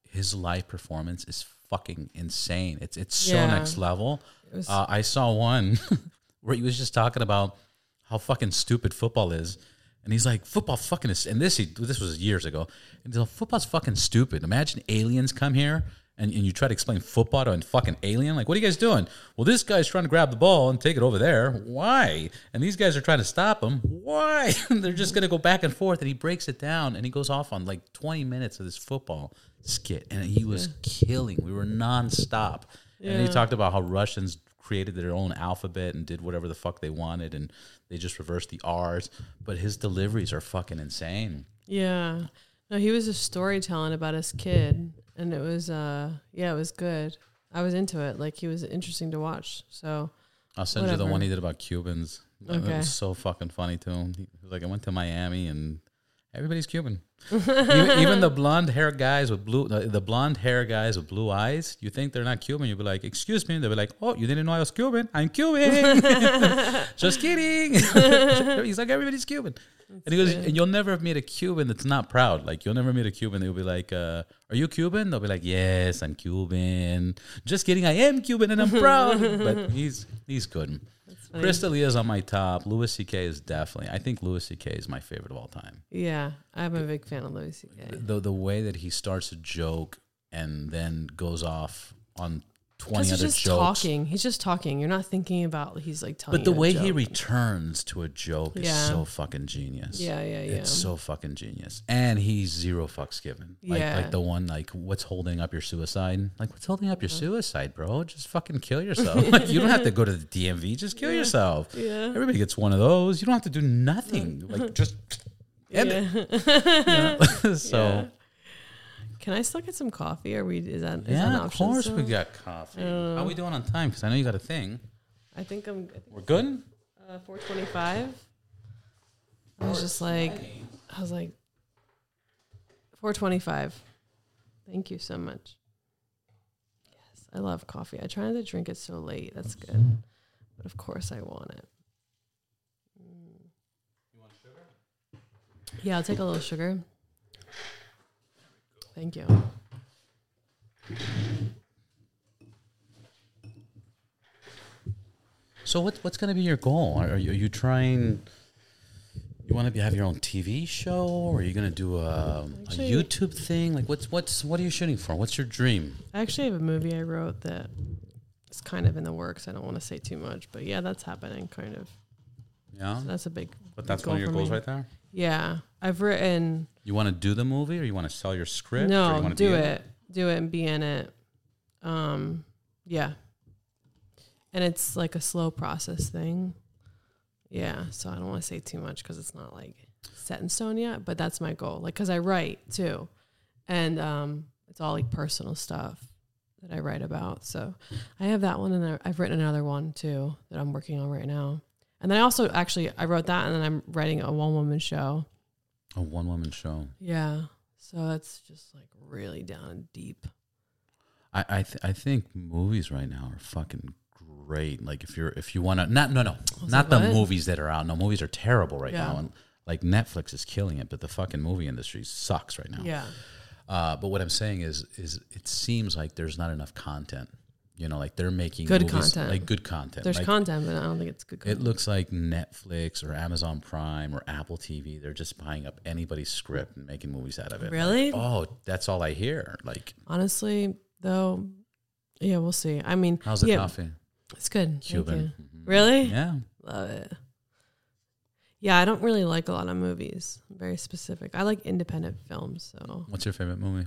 his live performance is fucking insane. It's it's so Yeah. next level. Was- Uh, I saw one where he was just talking about how fucking stupid football is, and he's like, "Football fucking is." And this he, this was years ago. And he's like, "Football's fucking stupid." Imagine aliens come here. And, and you try to explain football to a fucking alien? Like, what are you guys doing? Well, this guy's trying to grab the ball and take it over there. Why? And these guys are trying to stop him. Why? They're just going to go back and forth. And he breaks it down and he goes off on like 20 minutes of this football skit. And he was killing. We were nonstop. And he talked about how Russians created their own alphabet and did whatever the fuck they wanted. And they just reversed the R's. But his deliveries are fucking insane. Yeah. No, he was a storytelling about his kid, and it was. uh Yeah, it was good. I was into it. Like he was interesting to watch. So I'll send you the one he did about Cubans. It Okay. was so fucking funny to him. He was like, I went to Miami and everybody's Cuban. even, even the blonde hair guys with blue, the, the blonde hair guys with blue eyes, you think they're not Cuban. You'd be like, excuse me. They'll be like, oh, you didn't know I was Cuban. I'm Cuban. Just kidding. He's like, everybody's Cuban. and he goes, and you'll never have meet a Cuban that's not proud. Like, you'll never meet a Cuban They'll be like, uh, are you Cuban? They'll be like, yes, I'm Cuban. Just kidding. I am Cuban and I'm proud. but he's he's good. Funny. Chris D'Elia is on my top. Louis C.K. is definitely. I think Louis C.K. is my favorite of all time. yeah, I'm a big fan of Louis C.K. The the way that he starts a joke and then goes off on twenty other just jokes. talking. He's just talking. You're not thinking about. He's like telling. But the way he returns to a joke is so fucking genius. Yeah, yeah, yeah. It's so fucking genius. And he's zero fucks given. Like Yeah. like the one like what's holding up your suicide? Like what's holding up your suicide, bro? Just fucking kill yourself. like you don't have to go to the DMV, just kill yourself. Yeah. Everybody gets one of those. You don't have to do nothing. Like just end it. yeah. Know? so Yeah. yeah, Can I still get some coffee? Or we is that is that an option? Yeah, of course still? we got coffee. How are we doing on time? Because I know you got a thing. I think I'm. I think We're good. uh, 425. I was just like, I was like, 425. Thank you so much. Yes, I love coffee. I try not to drink it so late. That's good. But of course, I want it. Mm. You want sugar? Yeah, I'll take a little sugar. Thank you. So what what's going to be your goal? Are, are you, are you trying? You want to have your own TV show, or are you going to do a, Actually- a YouTube thing? Like what's what's what are you shooting for? What's your dream? I actually have a movie I wrote that is kind of in the works. I don't want to say too much, but yeah, that's happening kind of. Yeah, That's a big. but that's one of your goals me. right there. Yeah, I've written. You want to do the movie, or you want to sell your script? or you No, wanna do it. Do it and be in it. Um, yeah. And it's like a slow process thing. Yeah, so I don't want to say too much because it's not like set in stone yet. But that's my goal. Like, cause I write too, and um, it's all like personal stuff. that I write about. So I have that one, and I've written another one too that I'm working on right now. And then I also actually I wrote that, and then I'm writing a one woman show. A one woman show. Yeah, so it's just like really down and deep. I I, th- I think movies right now are fucking great. Like if you're if you want to not no no not the what? movies that are out. No movies are terrible right Yeah. now, and like Netflix is killing it, but the fucking movie industry sucks right now. Yeah, Uh, but what I'm saying is is it seems like there's not enough content. You know, like they're making Good movies- content. like good content. there's like, content, but I don't think it's good. Content. It looks like Netflix or Amazon Prime or Apple TV. They're just buying up anybody's script and making movies out of it. Really? Oh, that's all I hear. Like, Honestly, though, yeah, we'll see. I mean, how's the yeah, coffee? It's good. Thank Cuban. you. Mhm. Really? Yeah. Love it. Yeah, I don't really like a lot of movies. I'm very specific. I like independent films. So What's your favorite movie?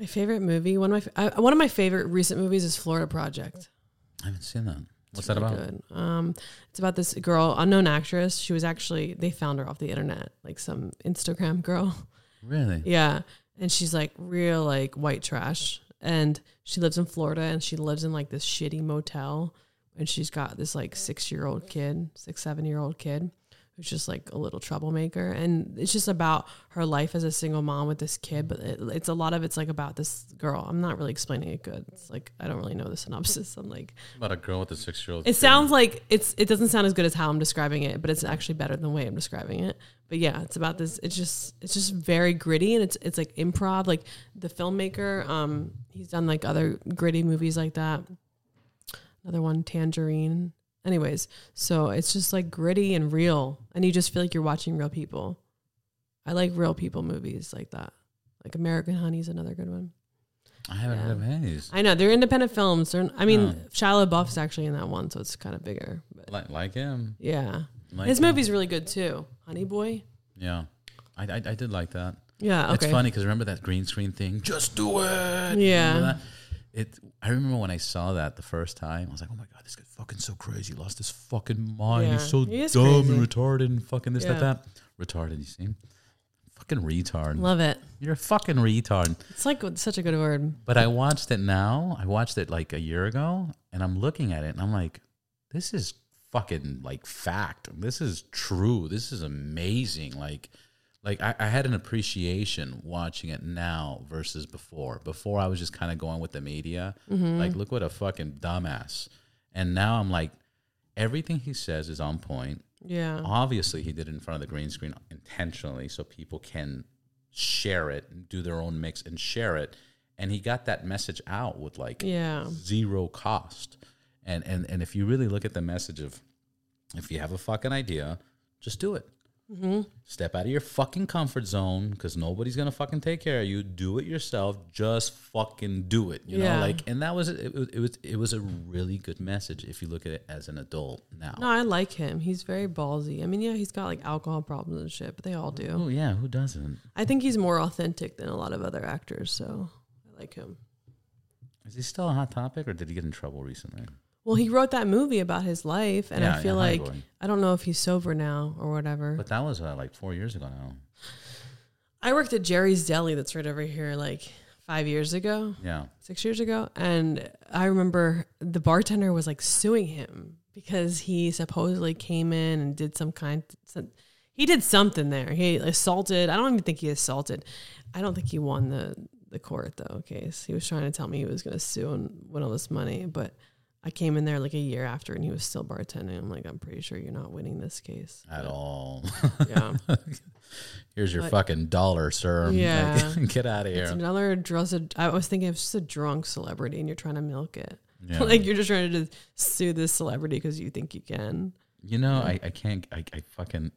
My favorite movie, one of my I, one of my favorite recent movies is Florida Project. I haven't seen that. What's It's that about? Good. Um, it's about this girl, unknown actress. She was actually they found her off the internet, like some Instagram girl. Really? Yeah. And she's like real like white trash. And she lives in Florida and she lives in like this shitty motel. And she's got this like six year old kid, six, seven year old kid who's just like a little troublemaker. And it's just about her life as a single mom with this kid. But it, it's a lot of it's like about this girl. I'm not really explaining it good. It's like I don't really know the synopsis. I'm like About a girl with a six year old. it sounds like it's it doesn't sound as good as how I'm describing it, but it's actually better than the way I'm describing it. But yeah, it's about this. It's just it's just very gritty and it's it's like improv. Like the filmmaker, um, he's done like other gritty movies like that. Another one, Tangerine. Anyways, so it's just like gritty and real, and you just feel like you're watching real people. I like real people movies like that. Like American Honey is another good one. I haven't Yeah. heard of any of these. I know they're independent films. They're, I mean, Oh. Shia LaBeouf's actually in that one, so it's kind of bigger. But Like, like him. yeah, Like his him. movie's really good too. Honey Boy. Yeah. I, I, I did like that. Yeah, okay. It's funny because remember that green screen thing? Just do it. Yeah. It. I remember when I saw that the first time. I was like, "Oh my god, this guy's fucking so crazy. He lost his fucking mind. Yeah, He's so he dumb crazy. and retarded and fucking this, Yeah. that, that. Retarded. You see? Fucking retard. Love it. You're a fucking retard. It's like such a good word. But I watched it now. I watched it like a year ago, and I'm looking at it, and I'm like, "This is fucking like fact. This is true. This is amazing." Like, like I, I had an appreciation watching it now versus before. Before I was just kind of going with the media, mm-hmm. like, look what a fucking dumbass. And now I'm like, everything he says is on point. Yeah. Obviously, he did it in front of the green screen intentionally so people can share it and do their own mix and share it. And he got that message out with like Yeah. zero cost. And, and and if you really look at the message of if you have a fucking idea, just do it. Mm-hmm. Step out of your fucking comfort zone because nobody's gonna fucking take care of you. Do it yourself. Just fucking do it. You Yeah. know, like, and that was it. Was, it was it was a really good message if you look at it as an adult now. No, I like him. He's very ballsy. I mean, yeah, he's got like alcohol problems and shit, but they all do. Oh yeah, who doesn't? I think he's more authentic than a lot of other actors, so I like him. Is he still a hot topic, or did he get in trouble recently? Well, he wrote that movie about his life, and Yeah, I feel yeah, like. I don't know if he's sober now or whatever. But that was uh, like four years ago now. I worked at Jerry's Deli, that's right over here, like five years ago. Yeah. six years ago. And I remember the bartender was like suing him because he supposedly came in and did some kind, some, he did something there. He assaulted, I don't even think he assaulted. I don't think he won the, the court though case. He was trying to tell me he was going to sue and win all this money. But I came in there like a year after and he was still bartending. I'm like, I'm pretty sure you're not winning this case. At all. Yeah. Here's your But- fucking dollar, sir. Yeah. Like, get out of It's here. another dress. I was thinking it's just a drunk celebrity and you're trying to milk it. Yeah. like you're just trying to sue this celebrity because you think you can. You know, I, I can't, I, I fucking,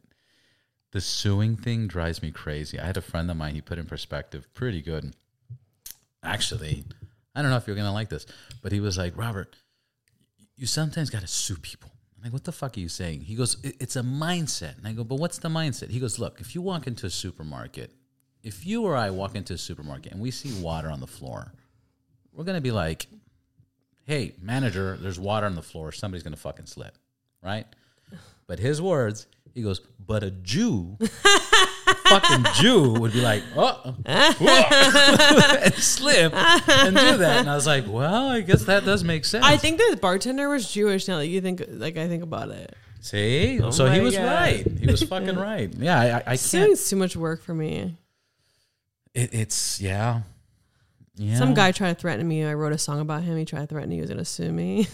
the suing thing drives me crazy. I had a friend of mine, he put in perspective pretty good. Actually, I don't know if you're going to like this, but he was like, Robert, you sometimes got to sue people. I'm like, what the fuck are you saying? He goes, it's a mindset. And I go, but what's the mindset? He goes, look, if you walk into a supermarket, if you or I walk into a supermarket and we see water on the floor, we're going to be like, hey, manager, there's water on the floor. Somebody's going to fucking slip, right? But his words, he goes, but a Jew fucking Jew would be like, oh, and slip and do that. And I was like, well, I guess that does make sense. I think the bartender was Jewish. Now that you think, like I think about it, See, oh so Oh my he was God. right. He was fucking right. Yeah, I, I, I it's can't. doing too much work for me. It, it's yeah, yeah. Some guy tried to threaten me. I wrote a song about him. He tried to threaten me. he was gonna sue me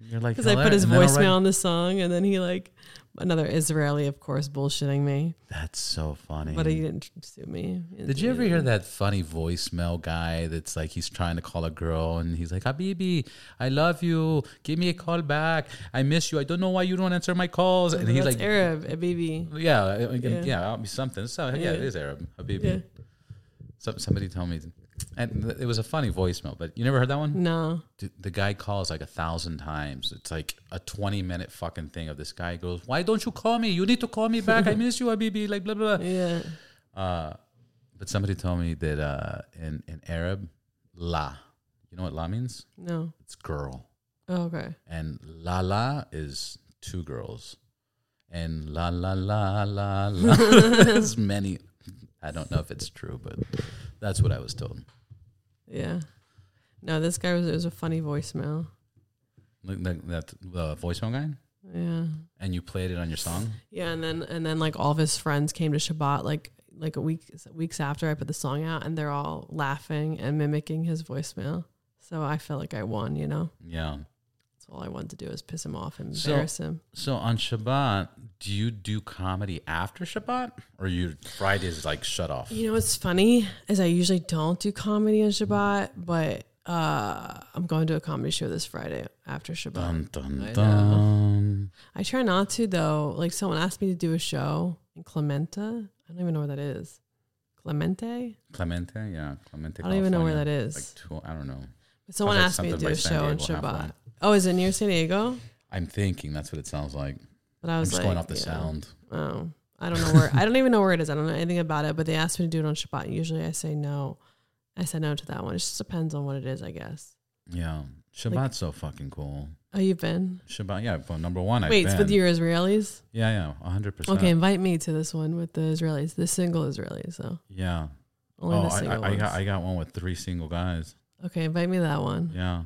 You're like because I put his and then I'll voicemail on the song, and then he like another Israeli, of course, bullshitting me, That's so funny. but he didn't sue me. Did you ever hear that funny voicemail guy that's like he's trying to call a girl and he's like, Habibi, I love you. Give me a call back. I miss you. I don't know why you don't answer my calls. And he's That's like, Arab, a baby. yeah, uh, yeah, Yeah. yeah, I'll be something. So yeah, Yeah. it is Arab, Habibi. Yeah. So, somebody tell me, and th- it was a funny voicemail. But you never heard that one? No. Dude, the guy calls like a thousand times. It's like a twenty minute fucking thing of this guy goes, "Why don't you call me? You need to call me back. I miss you, Habibi." Like blah blah. blah. Yeah. Uh, but somebody told me that uh, in in Arab, la, you know what la means? No. It's girl, Oh, okay. and la la is two girls, and la la la la la is many. I don't know if it's true, but that's what I was told. Yeah. No, this guy was it was a funny voicemail. Like that, that the voicemail guy, Yeah. and you played it on your song. Yeah, and then and then like all of his friends came to Shabbat like like a week weeks after I put the song out, and they're all laughing and mimicking his voicemail. So I felt like I won. You know, Yeah. That's all I wanted to do is piss him off and So- embarrass him. So on Shabbat, do you do comedy after Shabbat, or you Fridays like shut off? You know what's funny is I usually don't do comedy on Shabbat, but uh, I'm going to a comedy show this Friday after Shabbat. Dun dun know. dun. I try not to though. Like someone asked me to do a show in Clementa. I don't even know where that is. Clemente? Clemente, yeah, Clemente. I don't even know where California. that is. Like two, I don't know. But someone like asked me to something do by a San show on Diego, Shabbat. halfway. Oh, is it near San Diego? I'm thinking that's what it sounds like. But I I'm was just like, going off the yeah. sound. Oh, I don't know where. I don't even know where it is. I don't know anything about it. But they asked me to do it on Shabbat. Usually, I say no. I said no to that one. It just depends on what it is, I guess. Yeah, Shabbat's so fucking cool. Oh, you've been? Shabbat, yeah. Well, number one, I've Wait, been. it's with your Israelis? Yeah, yeah, hundred percent. Okay, invite me to this one with the Israelis, the single Israelis. So Yeah. only oh, the I, single I, I ones. got I got one with three single guys. okay, invite me to that one. Yeah.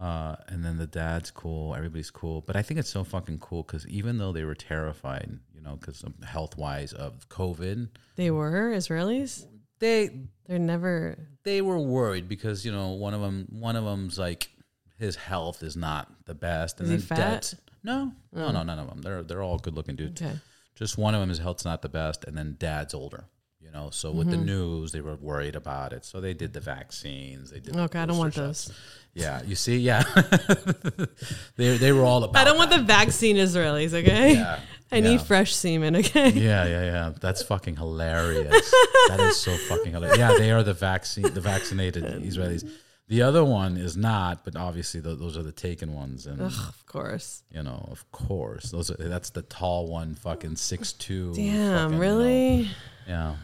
Uh, and then the dad's cool. Everybody's cool. But I think it's so fucking cool because even though they were terrified, you know, because health wise of COVID, They were Israelis. they They're never. they were worried because you know one of them one of them's like his health is not the best. And Is he then fat? dad's no, no, Oh. no, none of them. They're they're all good looking dudes. Okay. Just one of them his health's not the best, and then dad's older. You know, so with Mm-hmm. the news, they were worried about it. So they did the vaccines. They did. the Okay, I don't want booster those. Yeah, you see, yeah, they they were all about. I don't want that. the vaccine Israelis. Okay. Yeah, I yeah. need fresh semen. Okay. Yeah, yeah, yeah. That's fucking hilarious. that is so fucking hilarious. Yeah, they are the vaccine, the vaccinated Israelis. The other one is not, but obviously tho- those are the taken ones, and Ugh, of course. you know, of course, those are, that's the tall one, fucking six two. Damn. Really? yeah.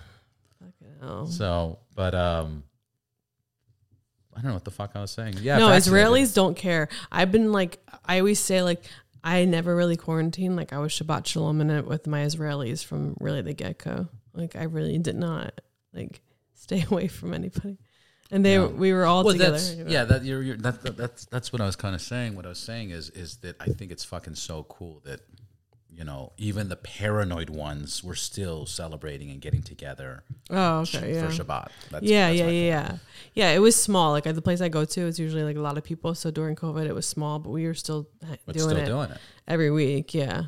Fucking. So, but um, I don't know what the fuck I was saying. Yeah, no. Israelis don't care. I've been like, I always say like, I never really quarantined. Like I was Shabbat Shalom in it with my Israelis from really the get go. Like I really did not like stay away from anybody. And they, Yeah. we were all Well, together. that's yeah. That you're, you're that, that that's that's what I was kind of saying. What I was saying is is that I think it's fucking so cool that you know even the paranoid ones were still celebrating and getting together Oh, okay, yeah. for Shabbat. That's, yeah, that's yeah, yeah, yeah. Yeah, it was small. Like at the place I go to, it's usually like a lot of people. So during COVID, it was small, but we were still But doing still it doing it. every week. Yeah,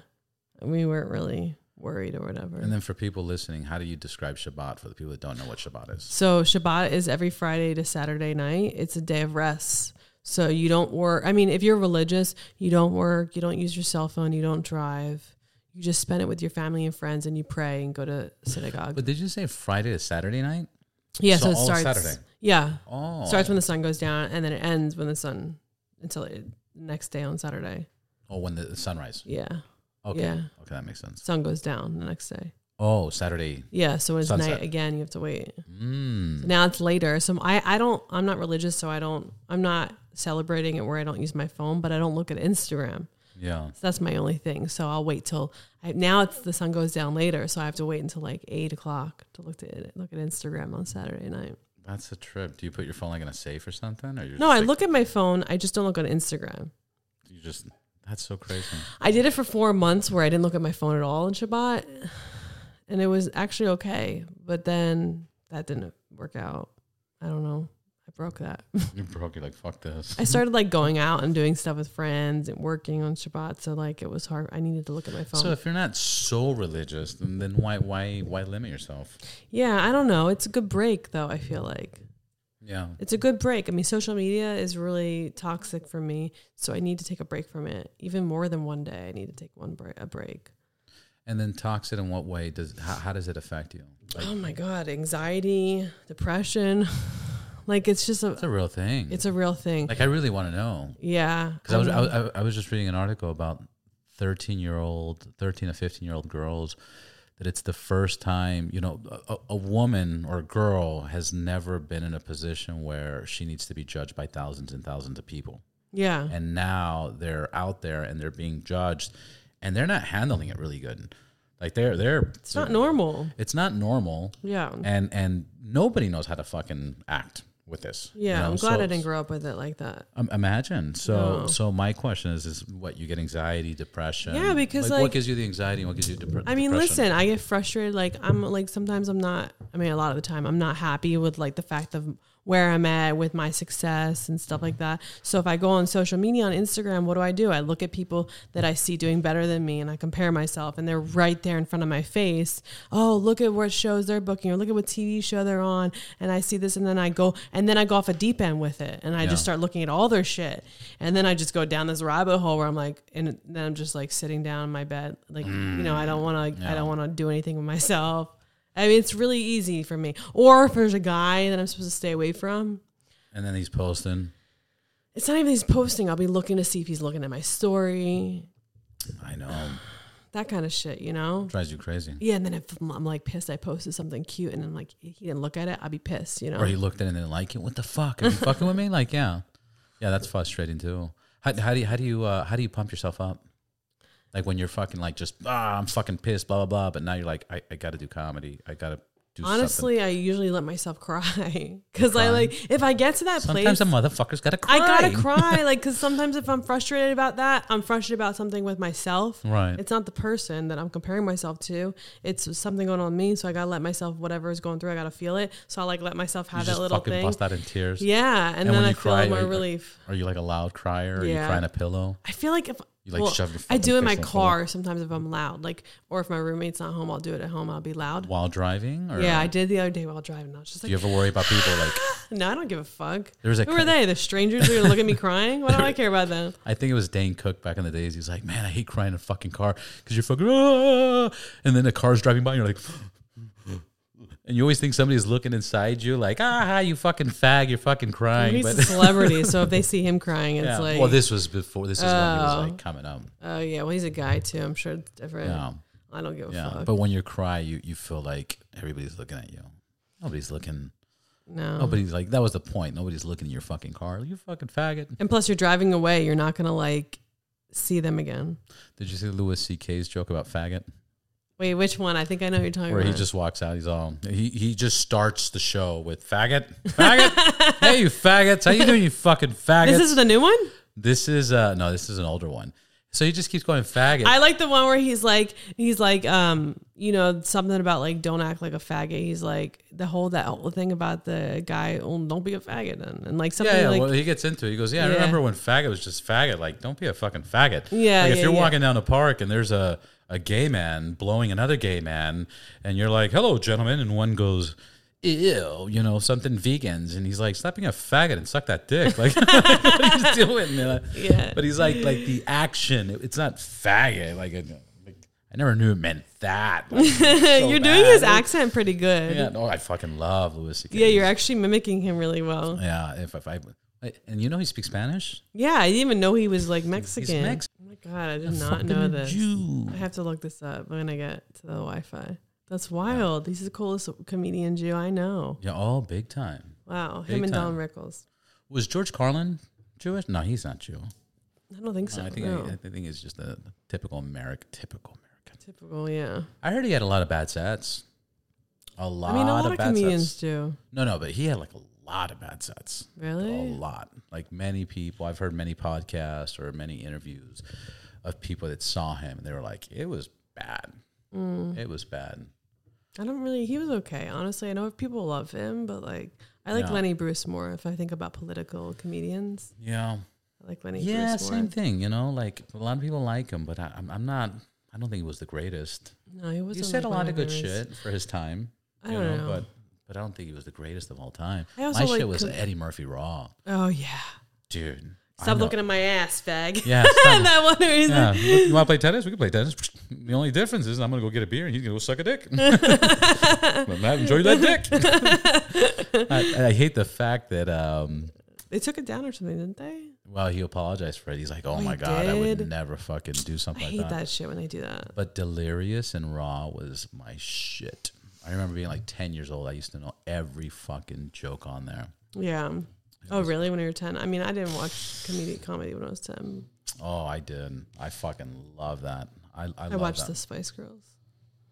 we weren't really worried or whatever. And then for people listening, how do you describe Shabbat for the people that don't know what Shabbat is? So Shabbat is every Friday to Saturday night. It's a day of rest. So you don't work. I mean, if you're religious, you don't work, you don't use your cell phone, you don't drive. You just spend it with your family and friends and you pray and go to synagogue. But did you say Friday to Saturday night? yeah, so so, it all starts Saturday? Yeah. Oh, Starts when the sun goes down and then it ends when the sun until it, next day on Saturday. oh when the sunrise. Yeah. Okay, Yeah. okay, that makes sense. Sun goes down the next day. Oh, Saturday. Yeah, so when it's Sunset. night again, you have to wait. Mm. Now it's later. So I, I don't I'm not religious, so I don't I'm not celebrating it where I don't use my phone, but I don't look at Instagram. Yeah. So that's my only thing. So I'll wait till I, now it's the sun goes down later, so I have to wait until like eight o'clock to look at look at Instagram on Saturday night. That's a trip. Do you put your phone like in a safe or something? Or you're No, I like- look at my phone. I just don't look on Instagram. You just that's so crazy. I did it for four months where I didn't look at my phone at all in Shabbat, and it was actually okay. But then that didn't work out. I don't know. Broke that. You broke. You're like fuck this. I started like going out and doing stuff with friends and working on Shabbat, so like it was hard. I needed to look at my phone. So if you're not so religious, then, then why why why limit yourself? yeah, I don't know. It's a good break though. I feel like. Yeah. It's a good break. I mean, social media is really toxic for me, so I need to take a break from it. Even more than one day, I need to take one break, a break. And then toxic in what way does how, how does it affect you? Oh like, oh my god, anxiety, depression, like it's just a it's a real thing. it's a real thing. like I really want to know yeah, because I was, I, was- I, I was just reading an article about thirteen year old, thirteen or fifteen year old girls that it's the first time you know a, a woman or a girl has never been in a position where she needs to be judged by thousands and thousands of people. yeah, and now they're out there and they're being judged and they're not handling it really good like they're they're it's not normal. it's not normal Yeah, and and nobody knows how to fucking act with this you yeah. know? I'm glad So- I didn't grow up with it like that. um, imagine so No. so my question is is what you get anxiety depression Yeah, because, what like- gives you the anxiety and what gives you depre- I mean, depression? listen, I get frustrated. Like I'm like sometimes I'm not. I mean, a lot of the time I'm not happy with like the fact of where I'm at with my success and stuff like that. So if I go on social media on Instagram, what do I do? I look at people that I see doing better than me and I compare myself and they're right there in front of my face. Oh, look at what shows they're booking or look at what TV show they're on. And I see this and then I go and then I go off a deep end with it and I Yeah. just start looking at all their shit. And then I just go down this rabbit hole where I'm like and then I'm just like sitting down in my bed like, you know, I mm, don't want to I don't want to do anything with myself. I mean, it's really easy for me. Or if there's a guy that I'm supposed to stay away from, and then he's posting. It's not even he's posting. I'll be looking to see if he's looking at my story, i know. That kind of shit, you know? drives you crazy. Yeah, and then if I'm like pissed, I posted something cute, and I'm like, he didn't look at it, I'll be pissed, you know? or he looked at it and didn't like it. What the fuck? Are you fucking with me? Like yeah. Yeah that's frustrating too. How, how do you how do you uh, how do you pump yourself up like when you're fucking like just ah i'm fucking pissed blah blah blah but now you're like i, I gotta do comedy i gotta do something Honestly, I usually let myself cry because I like if I get to that sometimes place. a motherfucker's gotta cry I gotta cry, like, because sometimes if I'm frustrated about that, I'm frustrated about something with myself. right It's not the person that I'm comparing myself to. It's something going on with me. So I gotta let myself, whatever is going through, I gotta feel it. So I like let myself you have just that little fucking thing. bust out in tears Yeah, and, And then I you feel cry, more are you- relief. are you like a loud crier Are you Yeah. cry in a pillow I feel like if you like well, shove your I do in my car sometimes if I'm loud, like or if my roommate's not home, I'll do it at home. I'll be loud. while driving or Yeah, I did the other day while driving. I was just do like, you ever worry about people like no, I don't give a fuck. there's a Who are they? The strangers who are gonna look at me crying? What do I care about them? I think it was Dane Cook back in the days. He's like, man, I hate crying in a fucking car because you're fucking, ah! and then the car's driving by, and you're like, and you always think somebody's looking inside you, like, ah, you fucking fag, you're fucking crying. He's But a celebrity, so if they see him crying, it's yeah. like, well, this was before. This is when he was Oh. like coming up. oh yeah, well he's a guy too. I'm sure it's different. Yeah, I don't give a yeah. fuck. But when you cry, you you feel like everybody's looking at you. Nobody's looking. no. Nobody's like that was the point. Nobody's looking at your fucking car. You fucking faggot. And plus, you're driving away. You're not gonna like see them again. Did you see Louis C.K.'s joke about faggot? Wait, which one? I think I know who you're talking about. where about. he just walks out. He's all he he just starts the show with faggot, faggot. hey, you faggots! How you doing, you fucking faggots? this is the new one. This is uh no, this is an older one. So he just keeps going faggot. I like the one where he's like, he's like, um, you know, something about like, don't act like a faggot. He's like the whole that whole thing about the guy, oh, don't be a faggot, and, and like something yeah, yeah. like, well, he gets into it. He goes, "Yeah, I remember when faggot was just faggot. Like, don't be a fucking faggot. Yeah, Like, if yeah, you're yeah. walking down the park and there's a a gay man blowing another gay man, and you're like, "Hello, gentlemen," and one goes. Ew, you know something vegans, and he's like, "Stop being a faggot and suck that dick." Like, what are you doing? Know? yeah, But he's like, like the action. it- it's not faggot. Like, it- like I never knew it meant that. Like, so you're doing bad. his accent pretty good. Yeah, Yeah, no, I fucking love Louis C.K. you're actually mimicking him really well. Yeah, if, if I, and you know he speaks Spanish. Yeah, I didn't even know he was like Mexican. Mex- oh god, I did not know this. Jew. I have to look this up when I get to the Wi-Fi. That's wild. He's the coolest comedian Jew I know. Yeah, all big time. Wow, Big him and time. Don Rickles. Was George Carlin Jewish? No, he's not Jew. I don't think so. I think no. I, I think it's just a typical American. Typical American. Typical, yeah. I heard he had a lot of bad sets. A lot. I mean, a lot of of bad comedians sets. do. No, no, but he had like a lot of bad sets. Really? A lot. Like many people, I've heard many podcasts or many interviews of people that saw him and they were like, it was bad. Mm. It was bad. I don't really. He was okay, honestly. I know if people love him, but like, I like Yeah. Lenny Bruce more. If I think about political comedians, Yeah. I like Lenny Yeah, Bruce more. same thing. You know, like a lot of people like him, but I, I'm, I'm not. I don't think he was the greatest. No, he was. He said a lot of good shit for his time. I you don't know. but but I don't think he was the greatest of all time. I My like shit was com- Eddie Murphy Raw, Oh yeah. dude. Stop looking at my ass, fag. Yeah, that one he's Yeah, you want to play tennis? We can play tennis. The only difference is I'm gonna go get a beer and he's gonna go suck a dick. but Matt, enjoy that dick. I, I hate the fact that um, they took it down or something, didn't they? well, he apologized for it. He's like, "Oh, Oh, he my god, I would never fucking do I something hate like that." that shit when they do that. But Delirious and Raw was my shit. I remember being like 10 years old. I used to know every fucking joke on there. Yeah. Oh really? When you were ten? I mean, I didn't watch comedic comedy when I was ten. Oh, I did. I fucking love that. I, I, I, love watched that. the Spice Girls.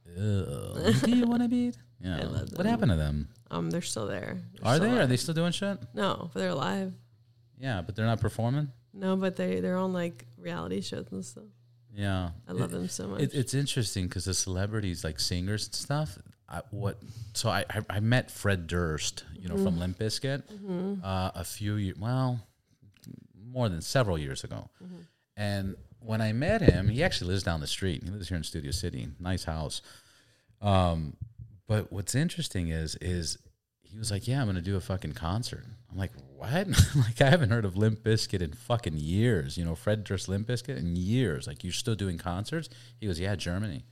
Ugh. Do you want to be? Yeah. I love What happened to them? Um, they're still there. They're Are still they? Are alive. they still doing shit? No, but they're alive. Yeah, but they're not performing. No, but they they're on like reality shows and stuff. Yeah, I love them so much. It, it's interesting because the celebrities, like singers and stuff. I, what? So I, I I met Fred Durst, you know, Mm-hmm. from Limp Bizkit, uh, a few years. Well, more than several years ago. Mm-hmm. And when I met him, he actually lives down the street. He lives here in Studio City. Nice house. Um, but what's interesting is is he was like, "Yeah, I'm gonna do a fucking concert." I'm like, "What?" like I haven't heard of Limp Bizkit in fucking years. You know, Fred Durst Limp Bizkit in years. Like you're still doing concerts? He goes, "Yeah, Germany."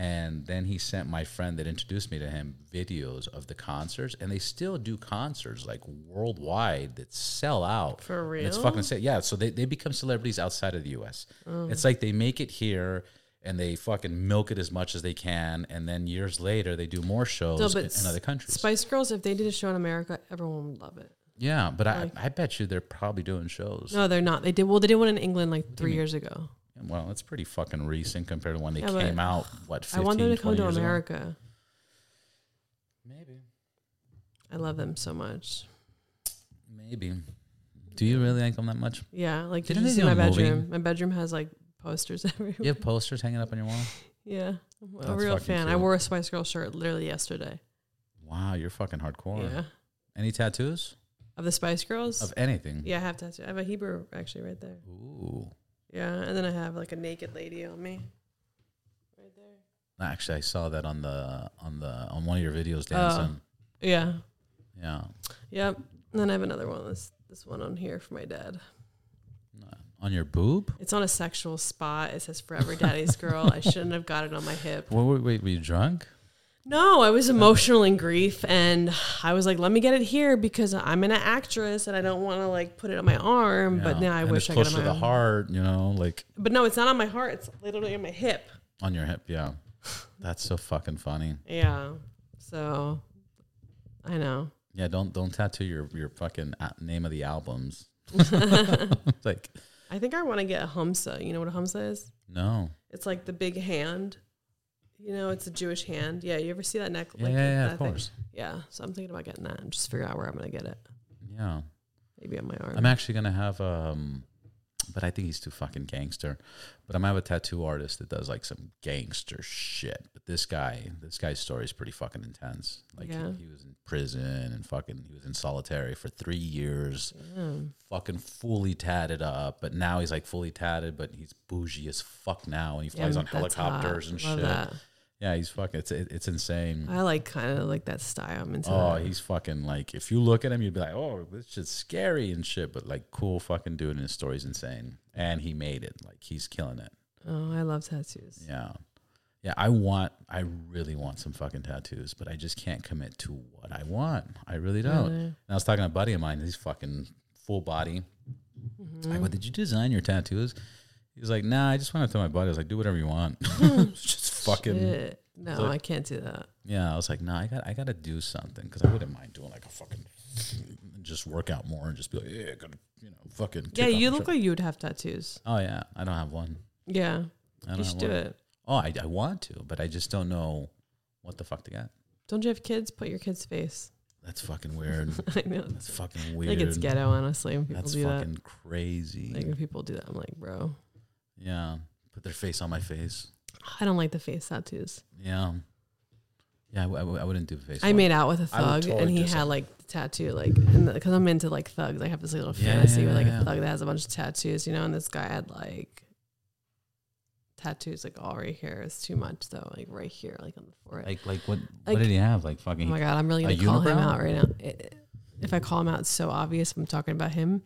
And then he sent my friend that introduced me to him videos of the concerts, and they still do concerts like worldwide that sell out. For And it's fucking say, yeah. So they, they become celebrities outside of the U.S. Mm. It's like they make it here and they fucking milk it as much as they can, and then years later they do more shows No, in, in other countries. Spice Girls, if they did a show in America, everyone would love it. yeah, but I, I bet you they're probably doing shows. No, they're not. They did well. They did one in England like three years ago. Well, it's pretty fucking recent compared to when they Yeah, came out. What? 15, I want them to come 20 to years ago? America. Maybe. I love them so much. Maybe. Do you really like them that much? Yeah, like did Didn't you they see do my a movie? bedroom? My bedroom has like posters everywhere. You have posters hanging up on your wall. Yeah, I'm a That's real fan. I wore a Spice Girl shirt literally yesterday. Wow, you're fucking hardcore. Yeah, Any tattoos of the Spice Girls. of anything? yeah, I have tattoo. I have a Hebrew actually right there. Ooh. Yeah, and then I have like a naked lady on me. Right there. Actually, I saw that on the on the on one of your videos Oh. dancing. Yeah. Yeah. Yep. And then I have another one. This this one on here for my dad. Uh, on your boob? It's on a sexual spot. It says "Forever Daddy's Girl." I shouldn't have got it on my hip. Wait, wait, wait, were you drunk? No, I was emotional in grief, and I was like, "Let me get it here because I'm an actress, and I don't want to like put it on my arm." But now I And wish it's I close got it to on the my arm. heart, you know, like But no, it's not on my heart. It's literally on my hip. on your hip. Yeah. That's so fucking funny. Yeah. So I know. Yeah, don't don't tattoo your your fucking name of the albums. like I think I want to get a hamsa. You know what a hamsa is? no. It's like the big hand. You know, it's a Jewish hand. Yeah, you ever see that neck? Yeah, like yeah, yeah, of thing? course. Yeah, so I'm thinking about getting that and just figure out where I'm gonna get it. Yeah. Maybe on my arm. I'm actually gonna have um but I think he's too fucking gangster. But I'm gonna have a tattoo artist that does like some gangster shit. But this guy, this guy's story is pretty fucking intense. Like he- Yeah. he, was in prison and fucking he was in solitary for three years, Yeah. fucking fully tatted up. But now he's like fully tatted, but he's bougie as fuck now, and he Yeah, flies on helicopters hot. and Love shit. that. Yeah, he's fucking. It's it's insane. I like kind of like that style. I'm into Oh, that. he's fucking like if you look at him, you'd be like, oh, this shit's scary and shit. But like, cool fucking dude, and his story's insane. And he made it. Like he's killing it. Oh, I love tattoos. Yeah, yeah. I want, I really want some fucking tattoos, but I just can't commit to what I want. I really don't. Really? And I was talking to a buddy of mine. He's fucking full body. Mm-hmm. I go, did you design your tattoos? He was like, nah. I just went up to my buddy. I was like, do whatever you want. Hmm. Just fucking. Shit. No, So- I can't do that. Yeah, I was like, no, I got, I got to do something because I wouldn't mind doing like a fucking just work out more and just be like, yeah, gotta you know, fucking. Yeah, you look like you would have tattoos. Oh yeah, I don't have one. Yeah, I don't you should do it. Oh, I, I want to, but I just don't know what the fuck to get. Don't you have kids? Put your kid's face. That's fucking weird. I know. That's fucking I weird. think it's ghetto, honestly. When people That's do fucking crazy. Like when people do that, I'm like, bro, yeah, put their face on my face. I don't like the face tattoos. Yeah, yeah, I, w- I w- I wouldn't do face. I swap. made out with a I would thug, totally and he do had something. like the tattoo, like, because I'm into like thugs. I have this little Yeah, fantasy yeah, with like yeah. a thug that has a bunch of tattoos, you know. And this guy had like tattoos, like all right here. It's too much though, like right here, like on the forehead. like like what Like- what did he have? Like fucking. oh fucking. my god, I'm really a gonna call him unibrow? out right now. It- if I call him out, it's so obvious. I'm talking about him.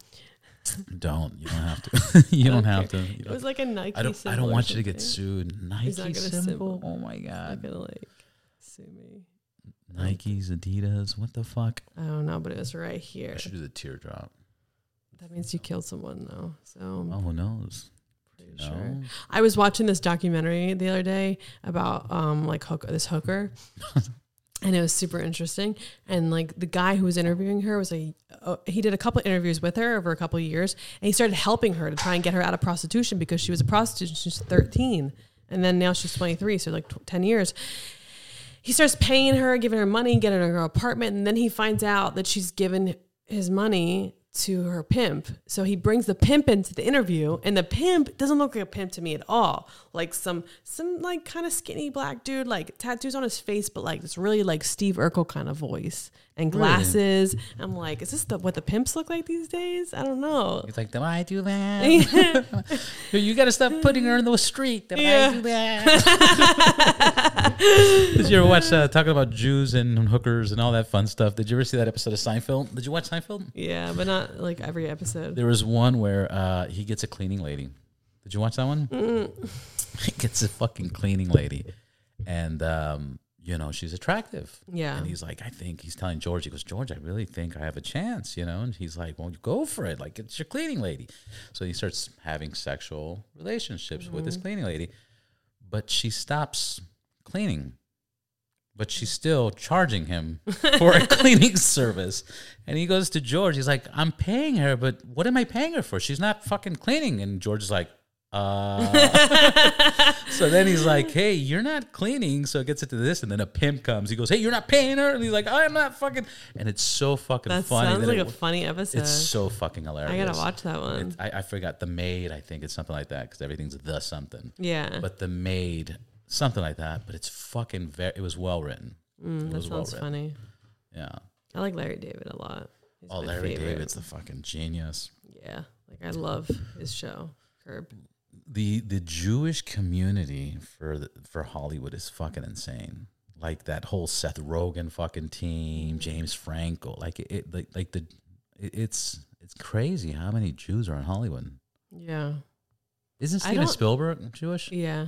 Don't you don't have to. you don't don't have to. You It was like a Nike. I don't. I don't want you to get sued. Nike symbol. Oh my god. gonna like sue me. Nikes, Adidas. What the fuck? I don't know, but it was right here. I should do the teardrop. That means you killed someone though. So Oh, who knows? pretty No. sure. I was watching this documentary the other day about um like hook this hooker. and it was super interesting. And like the guy who was interviewing her was a uh, he did a couple interviews with her over a couple years, and he started helping her to try and get her out of prostitution because she was a prostitute. She's thirteen, and then now she's twenty three, so like tw- ten years. He starts paying her, giving her money, getting her apartment, and then he finds out that she's given his money to her pimp. So he brings the pimp into the interview, and the pimp doesn't look like a pimp to me at all. Like some some like kind of skinny black dude, like tattoos on his face, but like this really like Steve Urkel kind of voice and Really? glasses. I'm like, is this the what the pimps look like these days? I don't know. He's like, "Do I do that? you got to stop putting her in the street. Do Yeah. I do that?" Did you ever watch uh, talking about Jews and hookers and all that fun stuff? Did you ever see that episode of Seinfeld? Did you watch Seinfeld? yeah, but not like every episode. There was one where uh, he gets a cleaning lady. Did you watch that one? he gets a fucking cleaning lady, and um, you know she's attractive. Yeah. And he's like, I think he's telling George. He goes, George, I really think I have a chance. You know, and he's like, Well, you go for it. Like it's your cleaning lady. So he starts having sexual relationships with this mm-hmm. cleaning lady, but she stops cleaning. But she's still charging him for a cleaning service. And he goes to George. He's like, I'm paying her, but what am I paying her for? She's not fucking cleaning. And George is like, uh. so then he's like, hey, you're not cleaning. So it gets into this. And then a pimp comes. He goes, hey, you're not paying her. And he's like, I'm not fucking. And it's so fucking That funny. sounds that like it- a funny episode. it's so fucking hilarious. I gotta watch that one. It- I, I forgot the maid. I think it's something like that because everything's the something. yeah, But the maid, something like that. But it's fucking very. It was well written. Mm, that sounds funny. Yeah. I like Larry David a lot. He's Oh, Larry favorite. David's the fucking genius. Yeah, like I love his show, Curb. The the Jewish community for the, for Hollywood is fucking insane. Like that whole Seth Rogen fucking team, James Franco. Like it, it like like the it, it's it's crazy how many Jews are in Hollywood. Yeah, Isn't Steven Spielberg Jewish? yeah.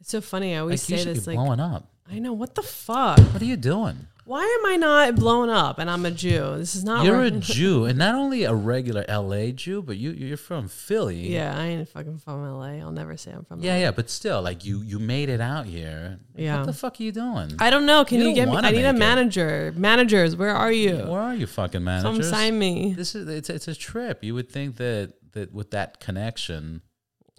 It's so funny. I always Like say this. Like, blowing up. I know what the fuck. What are you doing? Why am I not blown up? And I'm a Jew. This is not. You're where- a Jew, and not only a regular LA Jew, but you you're from Philly. yeah, I ain't fucking from LA. I'll never say I'm from. Yeah, LA. yeah, but still, like you you made it out here. Yeah. What the fuck are you doing? I don't know. Can You you, get me? I need a make it. manager. Managers, where are you? Where are you, fucking managers? Come sign me. This is it's it's a trip. You would think that that with that connection,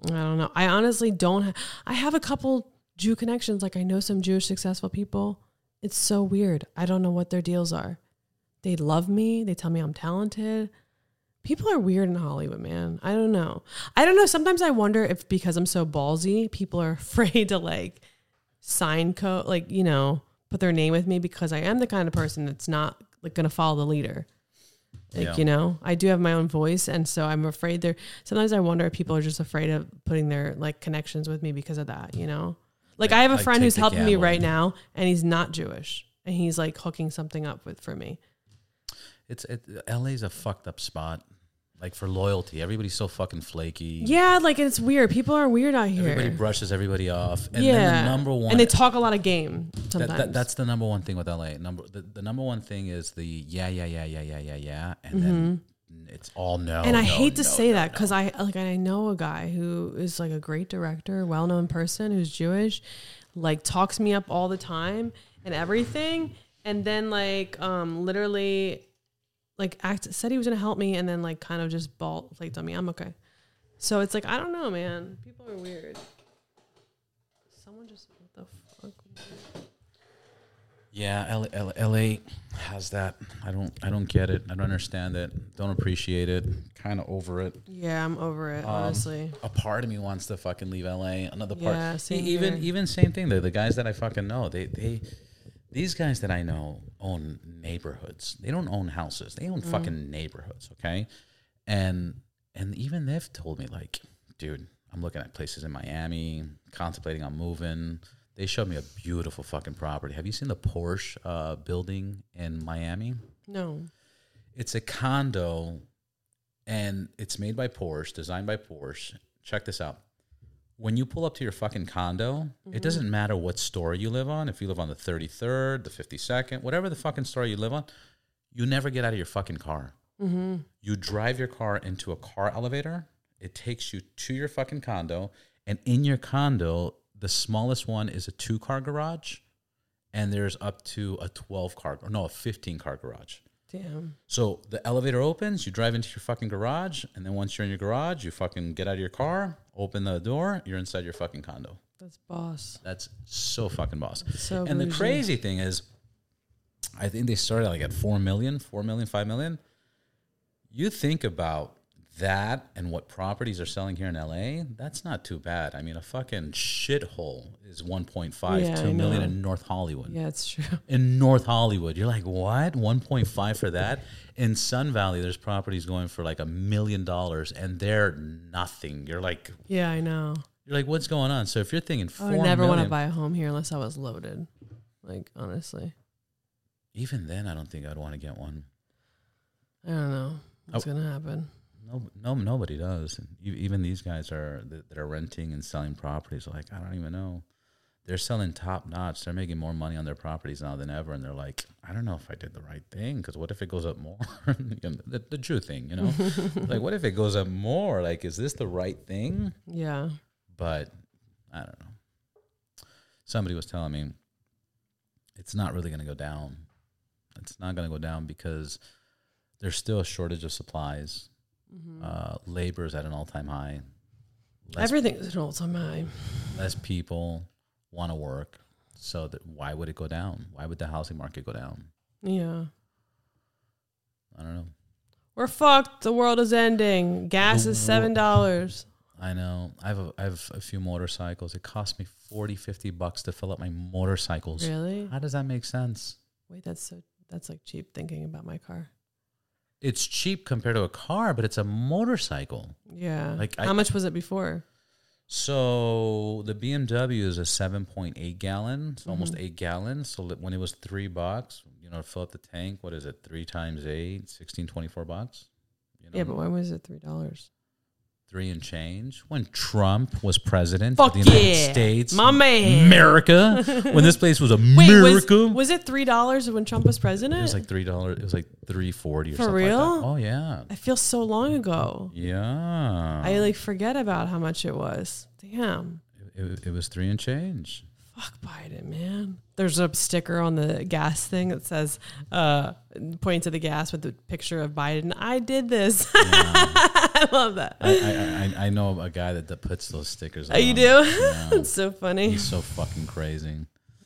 I don't know. I honestly don't. Ha- I have a couple Jew connections. Like I know some Jewish successful people. It's so weird. I don't know what their deals are. They love me. They tell me I'm talented. People are weird in Hollywood, man. I don't know. I don't know. Sometimes I wonder if because I'm so ballsy, people are afraid to like sign code, like you know, put their name with me because I am the kind of person that's not like going to follow the leader. Like, Yeah. you know, I do have my own voice. And so I'm afraid they're, sometimes I wonder if people are just afraid of putting their like connections with me because of that, you know? Like I have a Like, friend take who's the helping me right now and he's not Jewish and he's like hooking something up with for me. it's it, LA's a fucked up spot. Like for loyalty, everybody's so fucking flaky. Yeah. Like it's weird. People are weird out here. Everybody brushes everybody off. And yeah. then the number one And they talk a lot of game that, sometimes. that, that's the number one thing with LA. Number the, the number one thing is the yeah, yeah, yeah, yeah, yeah, yeah, yeah. And then mm-hmm. It's all no. And I no, hate to no, say no, that because I like I know a guy who is like a great director, well known person who's Jewish, like talks me up all the time and everything, and then like um literally like act said he was gonna help me and then like kind of just ball flaked on me. I'm okay. So it's like I don't know, man. People are weird. Someone just what the fuck? Yeah, L- L- LA has that. I don't. I don't get it. I don't understand it. Don't appreciate it. Kind of over it. Yeah, I'm over it. honestly, A part of me wants to fucking leave LA. Another part. Yeah, same even here. even same thing. The the guys that I fucking know. They they. These guys that I know own neighborhoods. They don't own houses. They own Mm. fucking neighborhoods. Okay, and and even they've told me like, dude, I'm looking at places in Miami, contemplating on moving. They showed me a beautiful fucking property. Have you seen the Porsche uh, building in Miami? no. It's a condo and it's made by Porsche, designed by Porsche. Check this out. When you pull up to your fucking condo, it doesn't matter what story you live on. If you live on the 33rd, the 52nd, whatever the fucking story you live on, you never get out of your fucking car. Mm-hmm. You drive your car into a car elevator. It takes you to your fucking condo. And in your condo, the smallest one is a two car garage. And there's up to a 12 car, or no, a 15 car garage. Damn. So the elevator opens, you drive into your fucking garage, and then once you're in your garage, you fucking get out of your car, open the door, you're inside your fucking condo. That's boss. That's so fucking boss. So and the crazy thing is, I think they started like at 4 million, 4 million, 5 million. You think about that and what properties are selling here in LA, that's not too bad. I mean, a fucking shithole is 1.5, Yeah, 2 I million in North Hollywood Yeah, it's true. in North Hollywood. You're like, what? 1.5 for that? In Sun Valley, there's properties going for like a million dollars and they're nothing. You're like, Yeah, I know. you're like, what's going on? So if you're thinking I would never want to buy a home here unless I was loaded. Like honestly, even then, I don't think I'd want to get one. I don't know what's Oh. gonna happen. No, no, nobody does. And Even these guys are that that are renting and selling properties. Like, I don't even know. They're selling top notch. They're making more money on their properties now than ever. And they're like, I don't know if I did the right thing because what if it goes up more? The, the Jew thing, you know, like what if it goes up more? Like, is this the right thing? Yeah, But I don't know. Somebody was telling me it's not really going to go down. It's not going to go down because there's still a shortage of supplies. Uh, labor is at an all time high. Less, everything's an all time high. less people want to work. So that why would it go down? Why would the housing market go down? Yeah, I don't know. we're fucked. The world is ending. Gas The is seven dollars. I know. I have a, I have a few motorcycles. It cost me 40, 50 bucks to fill up my motorcycles. Really? How does that make sense? Wait, that's so that's like cheap thinking about my car. It's cheap compared to a car, but it's a motorcycle. Yeah. Like, how I- much was it before? So the BMW is a 7.8 gallon, it's almost Mm-hmm. eight gallons. So when it was three bucks, you know, to fill up the tank, what is it? Three times eight, 16, 24 bucks. You know, Yeah, but why was it three dollars? Three and change. When Trump was president Fuck of the United yeah. States, My man. America. when this place was Wait, America, was, was it three dollars when Trump was president? it was like three dollars. It was like three forty or For something real? like that. Oh yeah, I feel so long ago. yeah. I like forget about how much it was. Damn. it, it was three and change. Fuck Biden, man. There's a sticker on the gas thing that says, uh, pointing to the gas with the picture of Biden. I did this. I love that. I, I, I, I know a guy that, that puts those stickers. Oh, you on. do? Yeah. It's so funny. He's so fucking crazy.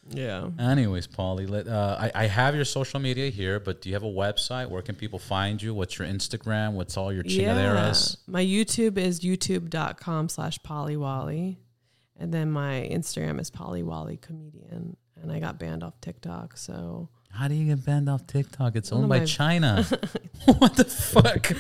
Yeah. Anyways, Polly, let, uh, I, I have your social media here, but do you have a website? Where can people find you? What's your Instagram? What's all your chingaderas? My YouTube is youtube.com slash polywally. And then my Instagram is Polly Wolly comedian. And I got banned off TikTok. So How do you get banned off TikTok? It's owned by China. what the fuck?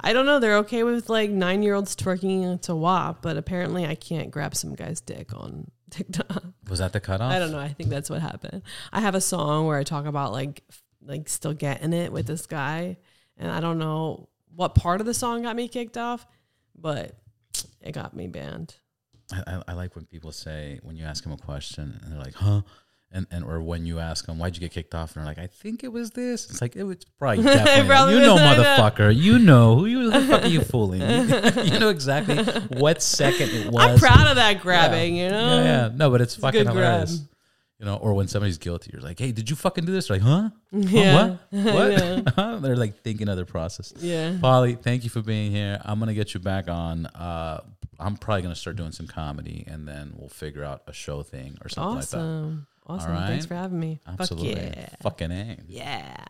I don't know. They're okay with like nine year olds twerking to WAP, but apparently I can't grab some guy's dick on TikTok. Was that the cutoff? I don't know. I think that's what happened. I have a song where I talk about like like still getting it with this guy, and I don't know what part of the song got me kicked off, but it got me banned. I, I, like when people say when you ask them a question and they're like, "Huh," and and or when you ask them, "Why'd you get kicked off?" and they're like, "I think it was this." It's like it was probably definitely Probably you know, motherfucker. You know who you who the fuck are you fooling? you know exactly what second it was. I'm proud of that grabbing, you know. Yeah, yeah. No, but it's, a fucking hilarious. grab. You know, or when somebody's guilty, you're like, "Hey, did you fucking do this?" They're like, "Huh? Huh? Yeah. What? What?" They're like thinking of their process. Yeah. Polly, thank you for being here. I'm gonna get you back on. Uh, I'm probably gonna start doing some comedy, and then we'll figure out a show thing or something like that. Awesome. Awesome. All Thanks for having me. Absolutely, Fuck yeah. fucking a. Yeah.